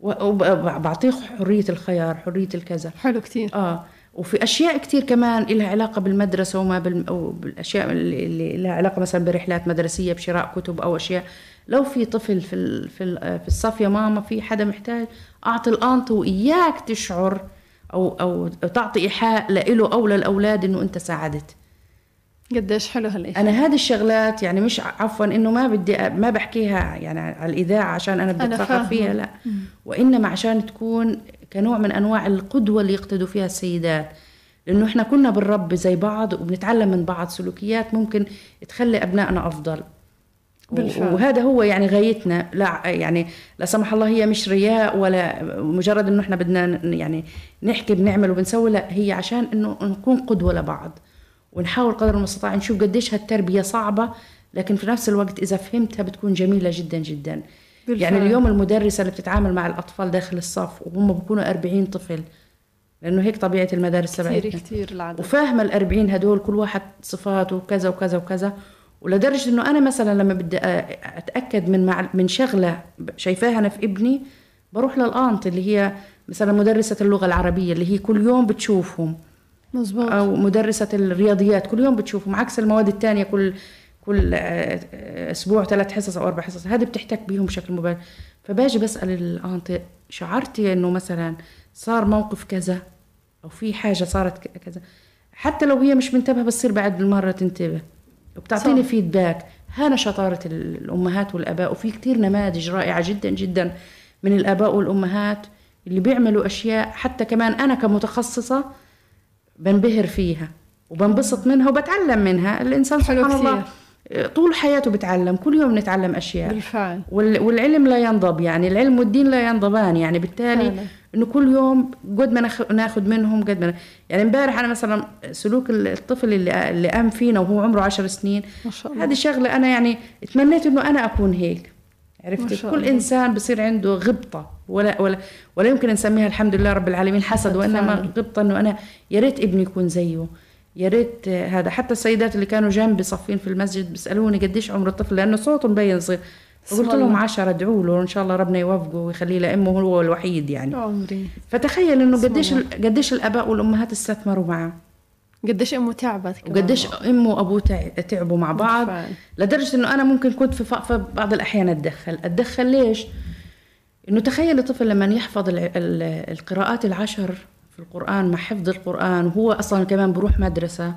وبعطيه حرية الخيار حرية الكذا. حلو كثير آه. وفي أشياء كثير كمان لها علاقة بالمدرسة وما بال... أو بالأشياء اللي لها علاقة مثلا برحلات مدرسية بشراء كتب أو أشياء لو في طفل في. في. في الصف يا ماما في حدا محتاج أعطي الأنط وإياك تشعر أو أو تعطي إيحاء له أو للأولاد إنه أنت ساعدت قديش حلو هالشيء أنا هذه الشغلات يعني مش عفوا إنه ما بدي ما بحكيها يعني على الإذاعة عشان أنا بدي اتفقد فيها لا. وإنما عشان تكون كنوع من أنواع القدوة اللي يقتدوا فيها السيدات لأنه إحنا كنا بنربي زي بعض وبنتعلم من بعض سلوكيات ممكن تخلي أبنائنا أفضل بالفعل. وهذا هو يعني غايتنا. لا يعني لا سمح الله هي مش رياء ولا مجرد إنه إحنا بدنا يعني نحكي بنعمل وبنسوي. لا هي عشان إنه نكون قدوة لبعض ونحاول قدر المستطاع نشوف قديش هالتربية صعبة لكن في نفس الوقت إذا فهمتها بتكون جميلة جدا جدا. بالفعل. يعني اليوم المدرسة اللي بتتعامل مع الأطفال داخل الصف وهم بيكونوا 40 طفل لأنه هيك طبيعة المدارس تبعتنا. كثير كثير العدد. وفاهمه ال 40 هدول كل واحد صفاته وكذا وكذا وكذا. ولدرجة إنه أنا مثلا لما بدي أتأكد من مع من شغلة شايفاها أنا في ابني بروح للأنت اللي هي مثلا مدرسة اللغة العربية اللي هي كل يوم بتشوفهم. مزبوط. أو مدرسة الرياضيات كل يوم بتشوفهم عكس المواد الثانية كل كل أسبوع ثلاث حصص أو أربع حصص هذه بتحتك بيهم بشكل مباشر. فباجي بسأل الأنت شعرتي إنه مثلا صار موقف كذا أو في حاجة صارت كذا؟ حتى لو هي مش منتبهة بتصير بعد المرة تنتبه. وبتعطيني فيدباك هذا شطارة الأمهات والآباء وفي كتير نماذج رائعة جدا جدا من الآباء والأمهات اللي بيعملوا أشياء حتى كمان أنا كمتخصصة بنبهر فيها وبنبسط منها وبتعلم منها. الإنسان سبحان الله طول حياته بتعلم كل يوم نتعلم أشياء. بالفعل. والعلم لا ينضب يعني العلم والدين لا ينضبان يعني بالتالي فعلا. إنه كل يوم قد ما ناخذ منهم قد ما يعني امبارح أنا مثلا سلوك الطفل اللي اللي قام فينا وهو عمره عشر سنين ما شاء الله. هذه شغلة أنا يعني تمنيت إنه أنا أكون هيك. عرفت كل. إنسان بصير عنده غبطة ولا ولا ولا يمكن نسميها الحمد لله رب العالمين حسد وإنما غبطة إنه أنا يا ريت ابني يكون زيه. يا ريت هذا. حتى السيدات اللي كانوا جنبي صفين في المسجد بيسألوني قديش عمر الطفل لأنه صوته مبين صغير. فقلت لهم عشرة ادعوا له ان شاء الله ربنا يوفقه ويخليه لأمه هو الوحيد يعني. عمري. فتخيل إنه قديش قديش الأباء والأمهات استثمروا معه. قديش أمه تعبت كمان. وقديش أمه وأبوه تعبوا مع بعض. بالفعل. لدرجة إنه أنا ممكن كنت في, في بعض الأحيان أتدخل. أتدخل ليش؟ إنه تخيل الطفل لما يحفظ القراءات العشر في القرآن مع حفظ القرآن وهو أصلا كمان بروح مدرسة.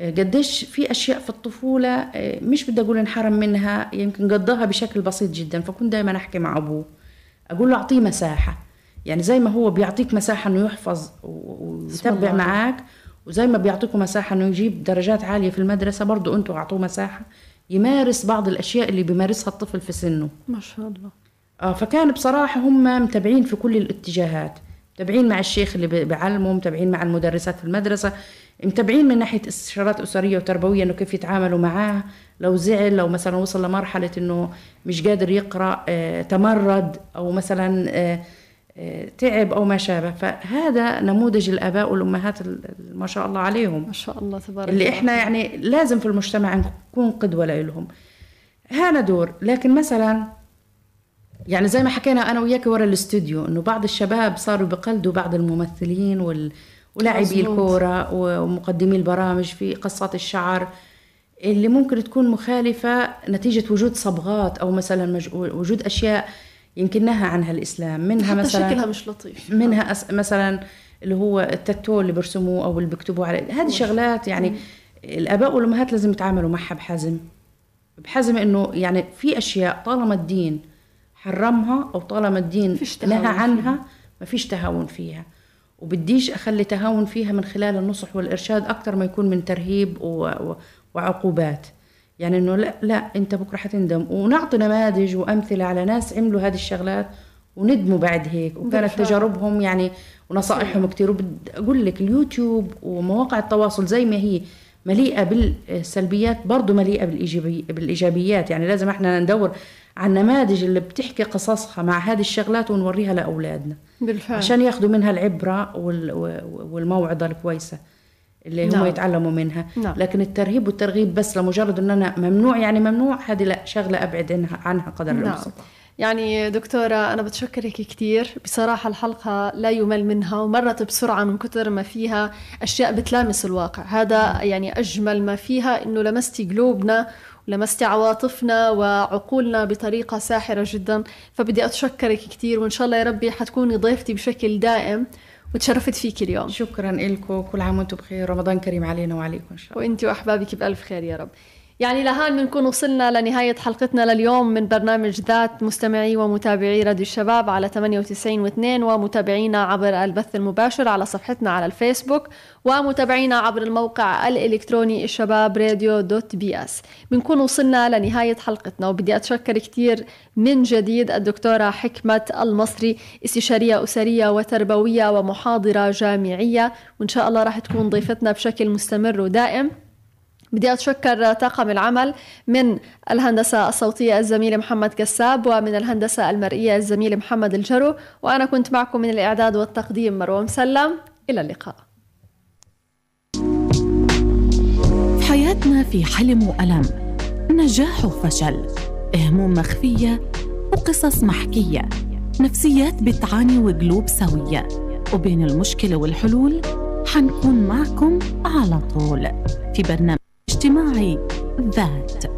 آه، قديش في أشياء في الطفولة آه، مش بدي أقول انحرم منها يمكن قضاها بشكل بسيط جدا فكنت دائما أحكي مع أبوه. أقول له أعطيه مساحة. يعني زي ما هو بيعطيك مساحة إنه يحفظ ويتبع معك وزي ما بيعطيكم مساحة إنه يجيب درجات عالية في المدرسة برضه أنتم أعطوه مساحة يمارس بعض الأشياء اللي بيمارسها الطفل في سنه. ما شاء الله. آه فكان بصراحة هم متابعين في كل الاتجاهات. متابعين مع الشيخ اللي بيعلمه متابعين مع المدرسات في المدرسة متابعين من ناحية استشارات أسرية وتربوية إنه كيف يتعاملوا معاه لو زعل لو مثلا وصل لمرحلة إنه مش قادر يقرأ آه، تمرد أو مثلا آه، آه، تعب أو ما شابه. فهذا نموذج الآباء والأمهات ما شاء الله عليهم. ما شاء الله تبارك اللي إحنا يعني لازم في المجتمع نكون قدوة لهم. هذا دور. لكن مثلا يعني زي ما حكينا أنا وياك ورا الاستوديو إنه بعض الشباب صاروا بقلدوا بعض الممثلين وال ولاعبي الكورة ومقدمي البرامج في قصات الشعر اللي ممكن تكون مخالفة نتيجة وجود صبغات أو مثلا وجود أشياء يمكنها عنها الإسلام. منها حتى مثلا شكلها مش لطيف. منها أس مثلا اللي هو التاتو اللي برسموه أو اللي بيكتبوا عليه. هذه شغلات يعني مم. الآباء والأمهات لازم يتعاملوا معها بحزم. بحزم إنه يعني في أشياء طالما الدين حرمها أو طالما الدين نهى عنها ما فيش تهاون فيها. وبديش أخلي تهاون فيها من خلال النصح والإرشاد أكثر ما يكون من ترهيب. وعقوبات. يعني إنه لا لا أنت بكرة حتندم. ونعطي نماذج وأمثلة على ناس عملوا هذه الشغلات وندموا بعد هيك. وكانت. تجاربهم يعني ونصائحهم كثير وبدي أقول لك اليوتيوب ومواقع التواصل زي ما هي. مليئة بالسلبيات برضه مليئة بالإيجابيات يعني لازم إحنا ندور على النماذج اللي بتحكي قصصها مع هذه الشغلات ونوريها لأولادنا بالفعل عشان ياخذوا منها العبرة والموعظة الكويسة اللي نعم. هم يتعلموا منها نعم. لكن الترهيب والترغيب بس لمجرد ان أنا ممنوع يعني ممنوع هذه لا شغلة أبعد عنها, عنها قدر نعم. المستطاع يعني دكتورة أنا بتشكرك كثير بصراحة الحلقة لا يمل منها ومرت بسرعة من كثر ما فيها أشياء بتلامس الواقع. هذا يعني أجمل ما فيها إنه لمستي قلوبنا ولمستي عواطفنا وعقولنا بطريقة ساحرة جدا. فبدي أتشكرك كثير وإن شاء الله يا ربي حتكوني ضيفتي بشكل دائم وتشرفت فيك اليوم. شكرا لكم كل عام وأنتم بخير. رمضان كريم علينا وعليكم إن شاء الله. وإنت وأحبابك بألف خير يا رب. يعني لهان بنكون وصلنا لنهاية حلقتنا لليوم من برنامج ذات مستمعي ومتابعي راديو الشباب على 98 و2 ومتابعينا عبر البث المباشر على صفحتنا على الفيسبوك ومتابعينا عبر الموقع الإلكتروني الشباب radio dot PS. بنكون وصلنا لنهاية حلقتنا وبدي أتشكر كثير من جديد الدكتورة حكمة المصري استشارية أسرية وتربوية ومحاضرة جامعية. وإن شاء الله راح تكون ضيفتنا بشكل مستمر ودائم. بدي أتشكر طاقم العمل من الهندسة الصوتية الزميل محمد كساب ومن الهندسة المرئية الزميل محمد الجرو وأنا كنت معكم من الإعداد والتقديم مروة مسلم. إلى اللقاء. في حياتنا في حلم وألم. نجاح وفشل. هموم مخفية وقصص محكية. نفسيات بتعاني وقلوب سوية. وبين المشكلة والحلول حنكون معكم على طول في برنامج اجتماعي ذات ذات